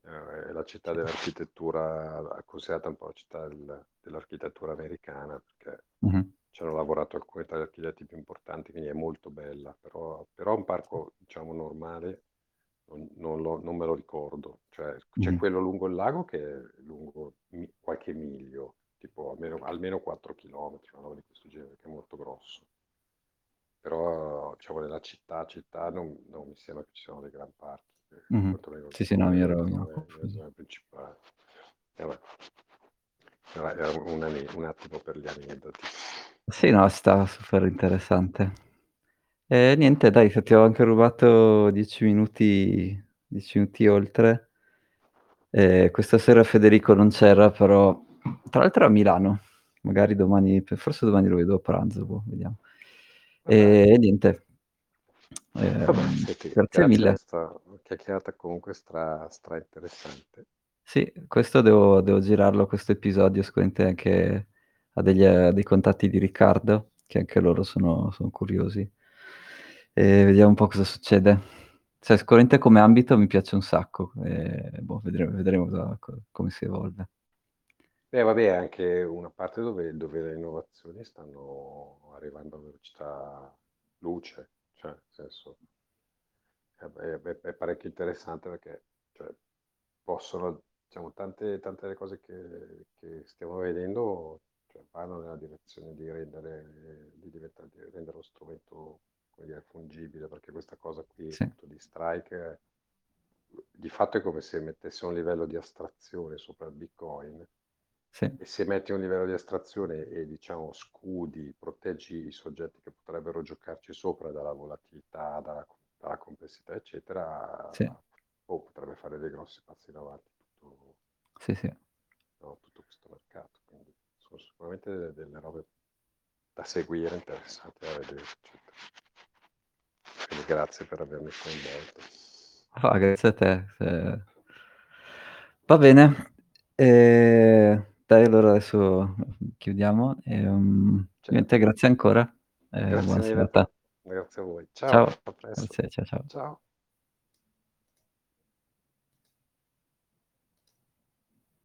È la città dell'architettura, considerata un po' la città del dell'architettura americana, perché Mh-mh. ci hanno lavorato alcuni tra gli architetti più importanti, quindi è molto bella, però però un parco diciamo normale non non lo non me lo ricordo. Cioè c'è Mh-mh. quello lungo il lago che è lungo mi qualche miglio, tipo almeno almeno 4 chilometri, una roba di questo genere, che è molto grosso. Però diciamo nella città, città non non mi sembra che ci siano dei gran parchi, quantomeno Sì, sì, no, mi ero mi ero zone nelle confuso. zone principali. E vabbè. Era un un attimo per gli aneddoti. Sì, no, sta super interessante. E niente dai, ti ho anche rubato 10 minuti 10 minuti oltre. Ehm, questa sera Federico non c'era, però tra l'altro a Milano, magari domani forse domani lo vedo a pranzo, boh, vediamo. Dai. E niente. Vabbè, Ehm, senti, grazie grazie, mille. sta chiacchierata comunque stra stra interessante. Sì, questo devo devo girarlo questo episodio sicuramente anche a degli a dei contatti di Riccardo, che anche loro sono sono curiosi. E vediamo un po' cosa succede. Cioè sicuramente come ambito mi piace un sacco, e boh, vedremo vedremo cosa co come si evolve. Beh, vabbè, è anche una parte dove dove le innovazioni stanno arrivando a velocità luce, cioè nel senso è è è parecchio interessante perché, cioè, possono diciamo tante tante delle cose che che stiamo vedendo, cioè vanno nella direzione di rendere di diventa di rendere lo strumento, dire, fungibile, perché questa cosa qui Sì. di Strike, di fatto è come se mettesse un livello di astrazione sopra il Bitcoin Sì. e se metti un livello di astrazione e diciamo scudi, proteggi i soggetti che potrebbero giocarci sopra dalla volatilità, dalla dalla complessità eccetera, Sì. boh, potrebbe fare dei grossi passi in avanti tutto Sì, sì. no, tutto questo mercato. Quindi sono sicuramente de delle robe da seguire, interessanti da vedere, eccetera. Quindi grazie per avermi coinvolto. Ah, grazie a te, se Va bene. Ehm, dai allora adesso chiudiamo, ehm, niente Certo. grazie ancora e Grazie buona mille a te. serata. Grazie a voi. Ciao, Ciao, a presto. grazie, cia ciao. Ciao.